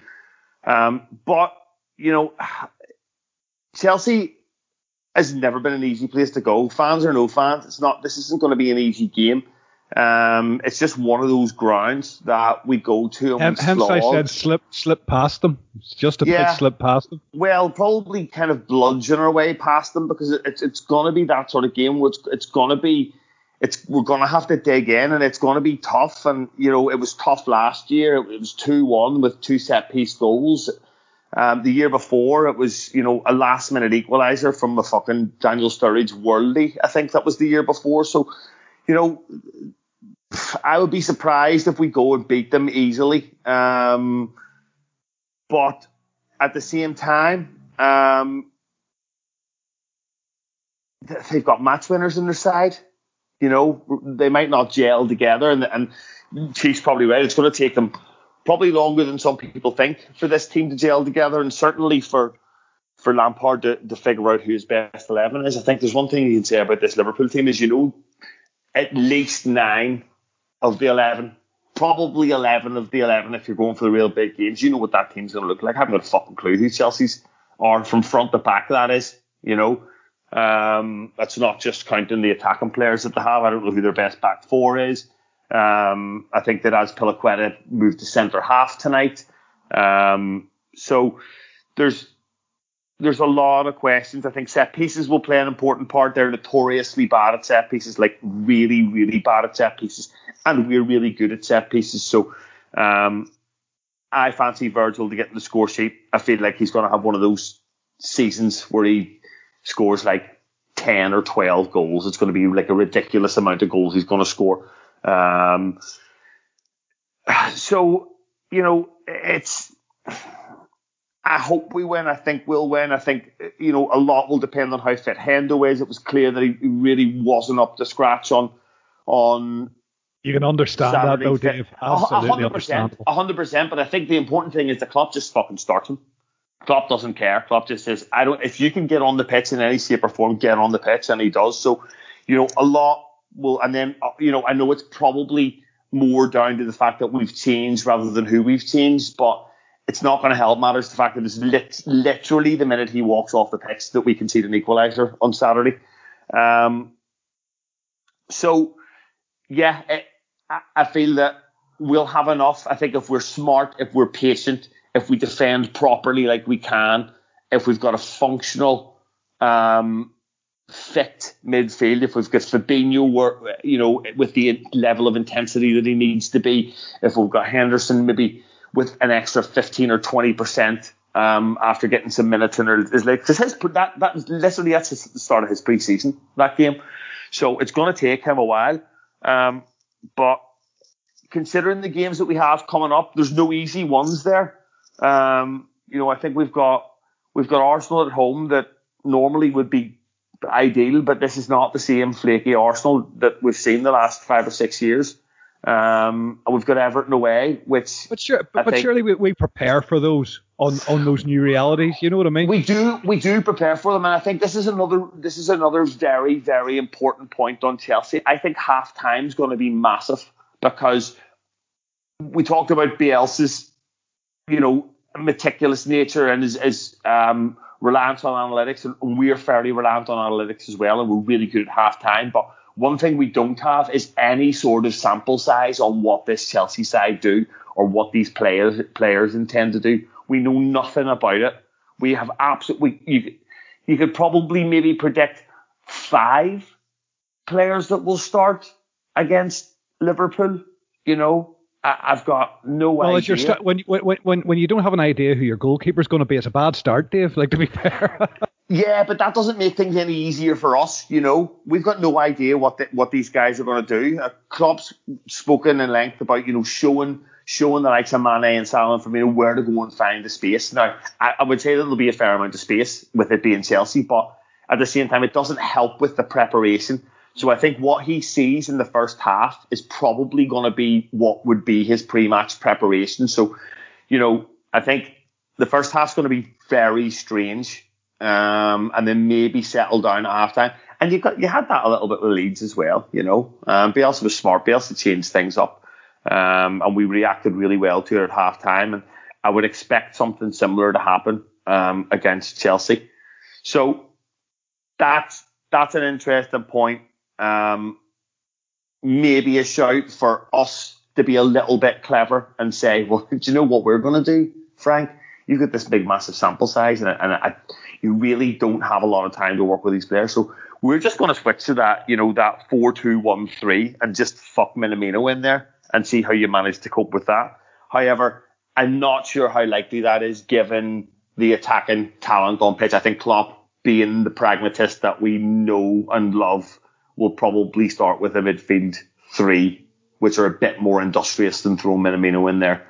Um, but, you know, Chelsea has never been an easy place to go. Fans or no fans, it's not, this isn't going to be an easy game. Um, it's just one of those grounds that we go to. And hence, I said slip, slip past them. It's just a yeah, big slip past them. Well, probably kind of bludgeon our way past them because it's it's going to be that sort of game where it's, it's going to be it's we're going to have to dig in and it's going to be tough. And you know, it was tough last year. It was two one with two set piece goals. Um, the year before, it was you know a last minute equaliser from a fucking Daniel Sturridge worldly. I think that was the year before. So, you know, I would be surprised if we go and beat them easily. Um, but at the same time, um, they've got match winners on their side. You know, they might not gel together, and, and Chief's probably right. It's going to take them probably longer than some people think for this team to gel together, and certainly for for Lampard to, to figure out who his best eleven is. I think there's one thing you can say about this Liverpool team is you know at least nine of the eleven, probably eleven of the eleven if you're going for the real big games. You know what that team's going to look like. I haven't got a fucking clue who Chelsea's are from front to back. That is, you know. Um, that's not just counting the attacking players that they have. I don't know who their best back four is. Um, I think that as Azpilicueta moved to centre half tonight. Um, so there's there's a lot of questions. I think set pieces will play an important part. They're notoriously bad at set pieces, like really, really bad at set pieces, and we're really good at set pieces. So um, I fancy Virgil to get in the score sheet. I feel like he's going to have one of those seasons where he scores like 10 or 12 goals, it's going to be like a ridiculous amount of goals he's going to score. Um, so, you know, it's, I hope we win. I think we'll win. I think, you know, a lot will depend on how fit Hendo is. It was clear that he really wasn't up to scratch on, on, you can understand Saturday that though, Dave. Absolutely 100%, understandable. 100%, but I think the important thing is the club just fucking starts him. Klopp doesn't care. Klopp just says, I don't, if you can get on the pitch in any shape or form, get on the pitch. And he does. So, you know, a lot will, and then, uh, you know, I know it's probably more down to the fact that we've changed rather than who we've changed, but it's not going to help matters the fact that it's lit, literally the minute he walks off the pitch that we concede an equaliser on Saturday. Um, so, yeah, it, I feel that we'll have enough. I think if we're smart, if we're patient, if we defend properly like we can, if we've got a functional, um, fit midfield, if we've got Fabinho, you know, with the level of intensity that he needs to be, if we've got Henderson maybe with an extra 15 or 20 percent um, after getting some minutes in is like cause his that that literally that's the start of his preseason that game, so it's going to take him a while, um, but considering the games that we have coming up, there's no easy ones there. Um, you know, I think we've got we've got Arsenal at home that normally would be ideal, but this is not the same flaky Arsenal that we've seen the last five or six years. Um, we've got Everton away, which but sure, but, but surely we, we prepare for those on on those new realities. You know what I mean? We do we do prepare for them, and I think this is another this is another very very important point on Chelsea. I think half time is going to be massive because we talked about Bielsa's you know meticulous nature and his, his um, reliance on analytics, and we're fairly reliant on analytics as well, and we're really good at half time, but. One thing we don't have is any sort of sample size on what this Chelsea side do or what these players players intend to do. We know nothing about it. We have absolutely you you could probably maybe predict five players that will start against Liverpool. You know, I, have got no well, idea. Well, st- when, when when when you don't have an idea who your goalkeeper is going to be, it's a bad start, Dave. Like to be fair. Yeah, but that doesn't make things any easier for us. You know, we've got no idea what the, what these guys are going to do. Uh, Klopp's spoken in length about you know showing showing the likes of Mane and Salah for me where to go and find the space. Now, I, I would say that there'll be a fair amount of space with it being Chelsea, but at the same time, it doesn't help with the preparation. So I think what he sees in the first half is probably going to be what would be his pre-match preparation. So, you know, I think the first half's going to be very strange um, and then maybe settle down at halftime. And you got you had that a little bit with Leeds as well, you know. Um, Bielsa was smart. Bielsa changed things up, um, and we reacted really well to it at halftime. And I would expect something similar to happen um, against Chelsea. So that's that's an interesting point. Um, maybe a shout for us to be a little bit clever and say, well, do you know what we're going to do, Frank? You get this big, massive sample size, and, and I, you really don't have a lot of time to work with these players. So we're just going to switch to that, you know, that four two one three, and just fuck Minamino in there and see how you manage to cope with that. However, I'm not sure how likely that is given the attacking talent on pitch. I think Klopp, being the pragmatist that we know and love, will probably start with a midfield three, which are a bit more industrious than throwing Minamino in there.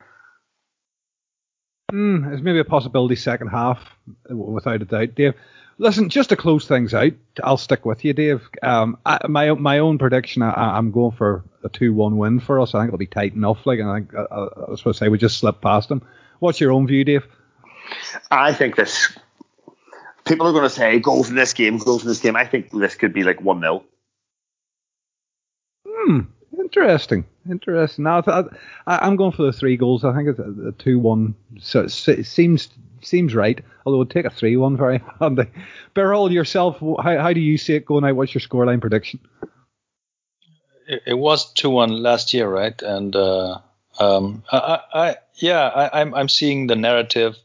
Mm, it's maybe a possibility second half, without a doubt, Dave. Listen, just to close things out, I'll stick with you, Dave. Um, I, my my own prediction, I, am going for a two-one win for us. I think it'll be tight enough. Like, I think I, I was supposed to say we just slip past them. What's your own view, Dave? I think this. People are going to say goals in this game, goals in this game. I think this could be like one 0 Hmm. Interesting, interesting. Now I, am going for the three goals. I think it's a, a two-one. So it seems seems right. Although would take a three-one very handy. Beryl, yourself, how, how do you see it going out? What's your scoreline prediction? It, it was two-one last year, right? And uh, um, I, I, yeah, I, I'm I'm seeing the narrative.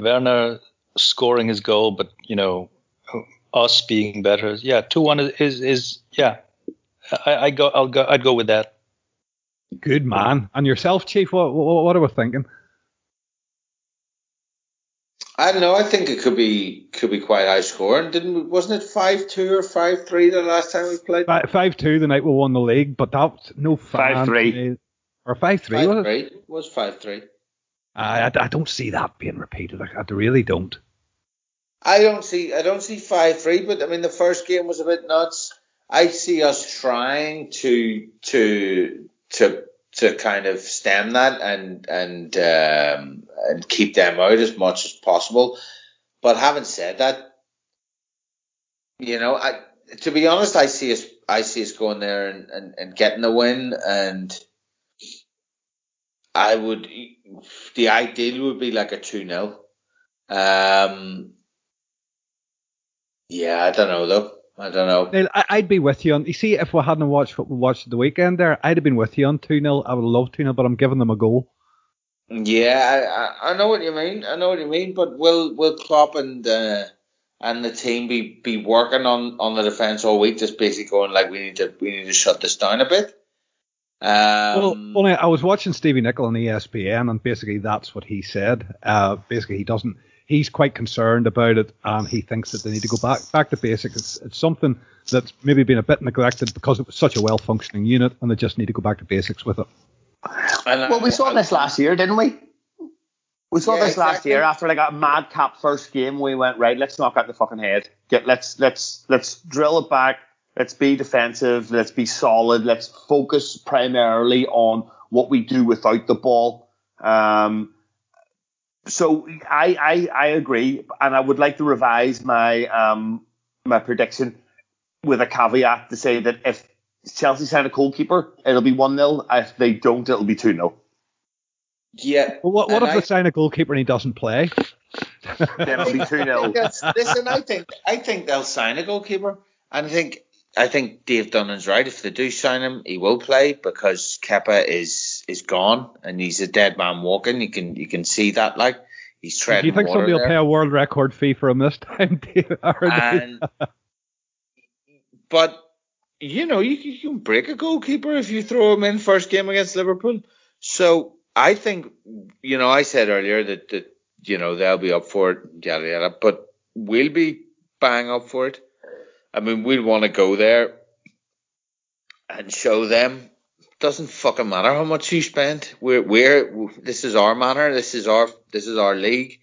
Werner scoring his goal, but you know, us being better. Yeah, two-one is, is is yeah I, I go. I'll go. I'd go with that. Good man. And yourself, Chief? What what, what are we thinking? I don't know. I think it could be could be quite high scoring. Didn't wasn't it five two or five three the last time we played? Five two the night we won the league, but that's no five three or five three. Five, was three. It was five three. I, I don't see that being repeated. I, I really don't. I don't see I don't see five three, but I mean the first game was a bit nuts. I see us trying to to to to kind of stem that and and um, and keep them out as much as possible. But having said that, you know, I to be honest, I see us I see us going there and, and, and getting the win and I would the ideal would be like a two 0 Um yeah, I don't know though. I don't know. I'd be with you on. You see, if we hadn't watched what we watched the weekend there, I'd have been with you on two 0 I would love two 0 but I'm giving them a goal. Yeah, I, I know what you mean. I know what you mean. But will will Klopp and uh, and the team be, be working on, on the defense all week, just basically going like we need to we need to shut this down a bit. Um, well, I was watching Stevie Nicol on ESPN, and basically that's what he said. Uh, basically, he doesn't he's quite concerned about it, and he thinks that they need to go back back to basics. It's, it's something that's maybe been a bit neglected because it was such a well functioning unit, and they just need to go back to basics with it. Well, we saw this last year, didn't we? We saw yeah, this exactly. last year after like a madcap first game. We went right. Let's knock out the fucking head. Get let's let's let's drill it back. Let's be defensive. Let's be solid. Let's focus primarily on what we do without the ball. Um, so I, I I agree, and I would like to revise my um my prediction with a caveat to say that if Chelsea sign a goalkeeper, it'll be one 0 If they don't, it'll be two 0 Yeah. But what, what if I- they sign a goalkeeper and he doesn't play? Then it'll be two 0 That's- Listen, I think I think they'll sign a goalkeeper, and I think I think Dave Dunnan's right. If they do sign him, he will play because Kepa is is gone and he's a dead man walking. You can you can see that like he's treading. Do you think somebody will pay a world record fee for him this time? Dave? Or do you- and but you know you, you can break a goalkeeper if you throw him in first game against Liverpool. So I think you know I said earlier that that you know they'll be up for it, yada yada, but we'll be bang up for it. I mean we'll want to go there and show them. Doesn't fucking matter how much you spend. We're we're this is our manor. This is our this is our league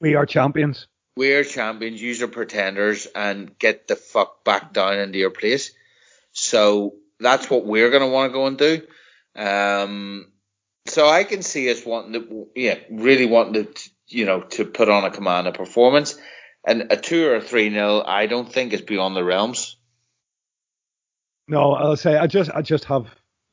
we are champions. we're champions, you are pretenders, and get the fuck back down into your place. So that's what we're going to want to go and do. Um, so I can see us wanting to, yeah, really wanting to, you know, to put on a command of performance. And a two or a three nil, I don't think is beyond the realms. No, I'll say I just I just have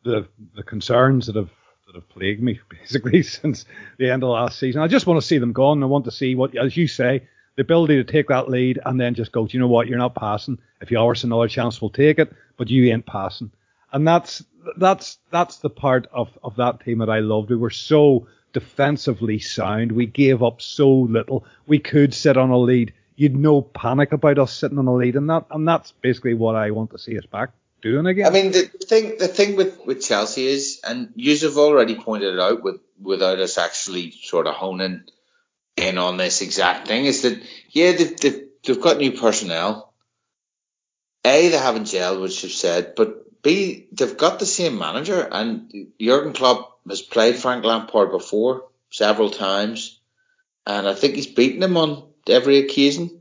the the concerns that have that have plagued me basically since the end of last season. I just want to see them gone. I want to see what, as you say, the ability to take that lead and then just go. Do you know what? You're not passing. If you offer us another chance, we'll take it. But you ain't passing. And that's that's that's the part of of that team that I loved. We were so defensively sound. We gave up so little. We could sit on a lead. You'd no panic about us sitting on a lead, and that and that's basically what I want to see us back doing again. I mean, the thing, the thing with, with Chelsea is, and you have already pointed it out with, without us actually sort of honing in on this exact thing, is that, yeah, they've, they've, they've got new personnel. A, they haven't gelled, which you've said, but B, they've got the same manager, and Jurgen Klopp has played Frank Lampard before several times, and I think he's beaten him on every occasion.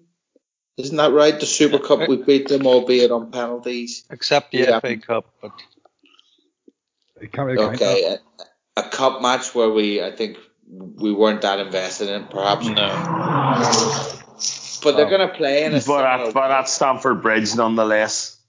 Isn't that right? The Super Cup, we beat them, albeit on penalties. Except the Yeah. FA Cup, but You can't really. Okay, a, a cup match where we, I think, we weren't that invested in, perhaps. no. But they're oh. going to play in a But at, but at Stamford Bridge, nonetheless.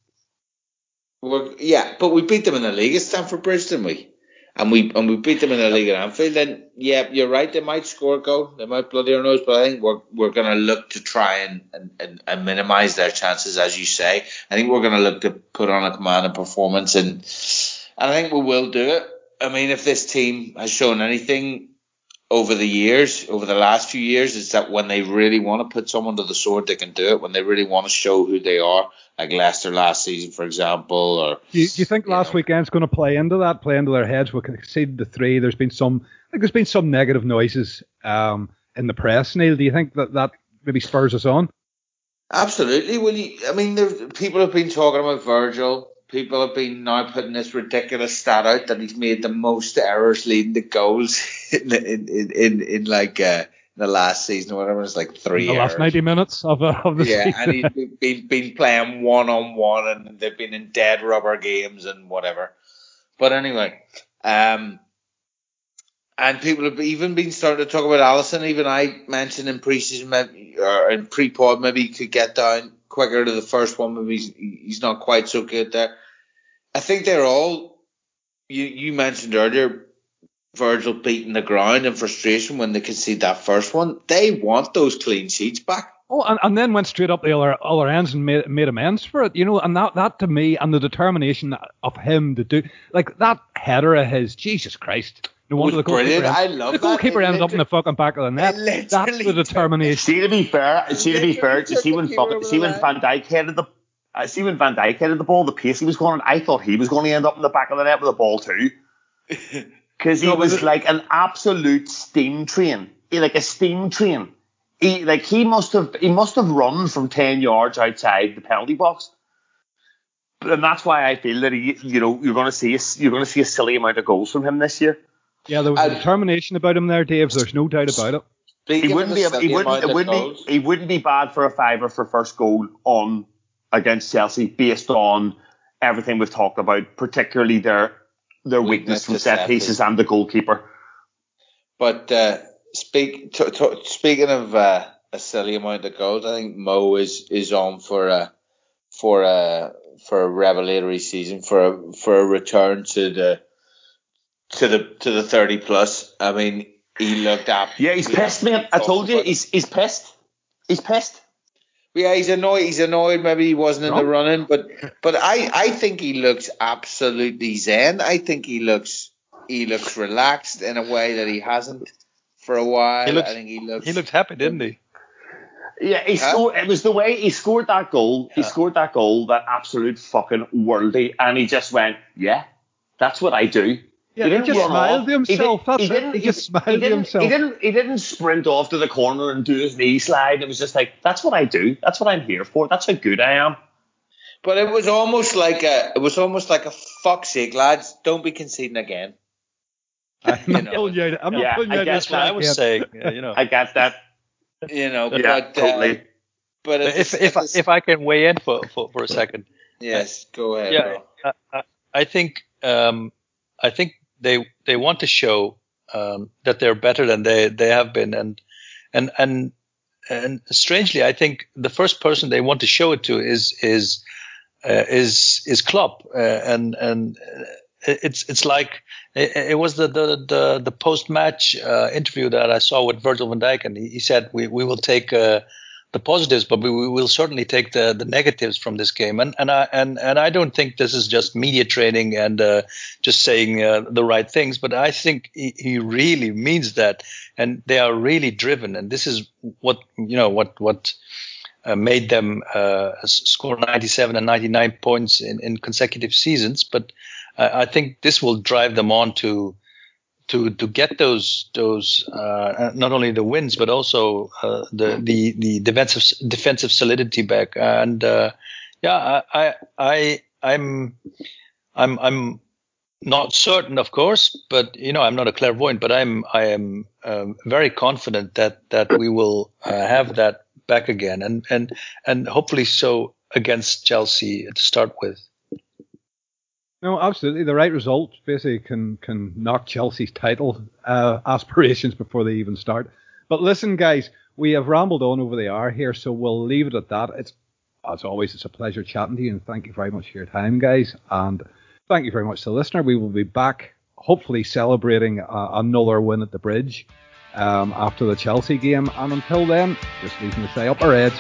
we're, yeah, but we beat them in the league at Stamford Bridge, didn't we? And we and we beat them in the league at Anfield. Then yeah, you're right. They might score a goal. They might bloody our nose, but I think we're we're going to look to try and, and, and, and minimise their chances, as you say. I think we're going to look to put on a command and performance, and and I think we will do it. I mean, if this team has shown anything over the years, over the last few years, is that when they really want to put someone to the sword, they can do it. When they really want to show who they are, like Leicester last season, for example, or Do you, do you think you last know. weekend's going to play into that, play into their heads? We conceded the three. There's been some, I think there's been some negative noises um, in the press. Neil, do you think that that maybe spurs us on? Absolutely. Well, you, I mean, there, people have been talking about Virgil. People have been now putting this ridiculous stat out that he's made the most errors leading to goals in in in, in, in like uh, the last season or whatever. It's like three the last 90 minutes of, uh, of the yeah, season. and he's been, been been playing one on one, and they've been in dead rubber games and whatever. But anyway, um, and people have even been starting to talk about Alisson. Even I mentioned in preseason maybe, or in pre-pod, maybe he could get down quicker to the first one. Maybe he's, he's not quite so good there. I think they're all. You you mentioned earlier. Virgil beating the ground in frustration when they concede that first one. They want those clean sheets back. Oh, and, and then went straight up the other other ends and made made amends for it, you know. And that that to me and the determination of him to do like that header of his, Jesus Christ! No wonder the was goalkeeper. brilliant. ends- I love the that. goalkeeper It ends up in the fucking back of the net. it That's the determination. See to be fair, see to be fair, Literally see when the fucking, see when. Van Dijk headed the, uh, see when Van Dijk headed the ball, the pace he was going, I thought he was going to end up in the back of the net with the ball too, because he No, was it- like an absolute steam train, He- like a steam train. He like he must have he must have run from ten yards outside the penalty box. And that's why I feel that he, you know, you're going to see a, you're going to see a silly amount of goals from him this year. Yeah, there was I- a determination about him there, Dave. There's no doubt about it. He wouldn't be a a, he wouldn't it wouldn't goals, be he wouldn't be bad for a fiver for first goal on against Chelsea based on everything we've talked about, particularly their their weakness, Weakness from set set pieces and the goalkeeper. But uh, speak t- t- speaking of uh, a silly amount of goals, I think Mo is is on for a for a for a revelatory season for a for a return to the to the to the thirty plus. I mean, he looked up. Yeah, he's pissed, man. I told you, he's he's pissed. He's pissed. Yeah, he's annoyed. He's annoyed. Maybe he wasn't in the running, but but I I think he looks absolutely zen. I think he looks he looks relaxed in a way that he hasn't for a while. He looks, I think he looks. He looked happy, didn't he? Yeah, he Huh? scored. It was the way he scored that goal. He scored that goal, that absolute fucking worldy, and he just went, "Yeah, that's what I do." Yeah, he didn't just run smiled off. to himself, He, did, it. he didn't. He just smiled to didn't, himself. He didn't. He didn't sprint off to the corner and do his knee slide. It was just like, "That's what I do. That's what I'm here for. That's how good I am." But it was almost like a. It was almost like a fuck's sake, lads. Don't be conceding again. I'm not know. pulling you out. I'm not Yeah, pulling you I out. guess That's what I was yet. saying. yeah, you know. I got that. You know, Yeah, but uh, totally. but at if if at if I can weigh in for for, for a second, yes, go ahead. yeah, bro. I, I- I think um, I think they they want to show um, that they're better than they they have been, and and and and strangely, I think the first person they want to show it to is is uh, is is Klopp, uh, and and uh, it's it's like it, it was the the the, the post match uh, interview that I saw with Virgil van Dijk, and he, he said we we will take. The positives, but we, we will certainly take the, the negatives from this game. And and I and, and I don't think this is just media training and uh, just saying uh, the right things, but I think he, he really means that, and they are really driven. And this is what you know what what uh, made them uh, score 97 and 99 points in, in consecutive seasons. But uh, I think this will drive them on to to to get those those uh, not only the wins but also uh, the the the defensive defensive solidity back. And uh, yeah I I I I'm I'm I'm not certain of course but you know I'm not a clairvoyant but I'm I am um, very confident that that we will uh, have that back again. And and and hopefully so against Chelsea to start with No, absolutely. The right result basically can can knock Chelsea's title uh, aspirations before they even start. But listen, guys, we have rambled on over the hour here, so we'll leave it at that. It's as always, it's a pleasure chatting to you, and thank you very much for your time, guys. And thank you very much to the listener. We will be back, hopefully celebrating uh, another win at the bridge um, after the Chelsea game. And until then, just leaving to say up our heads.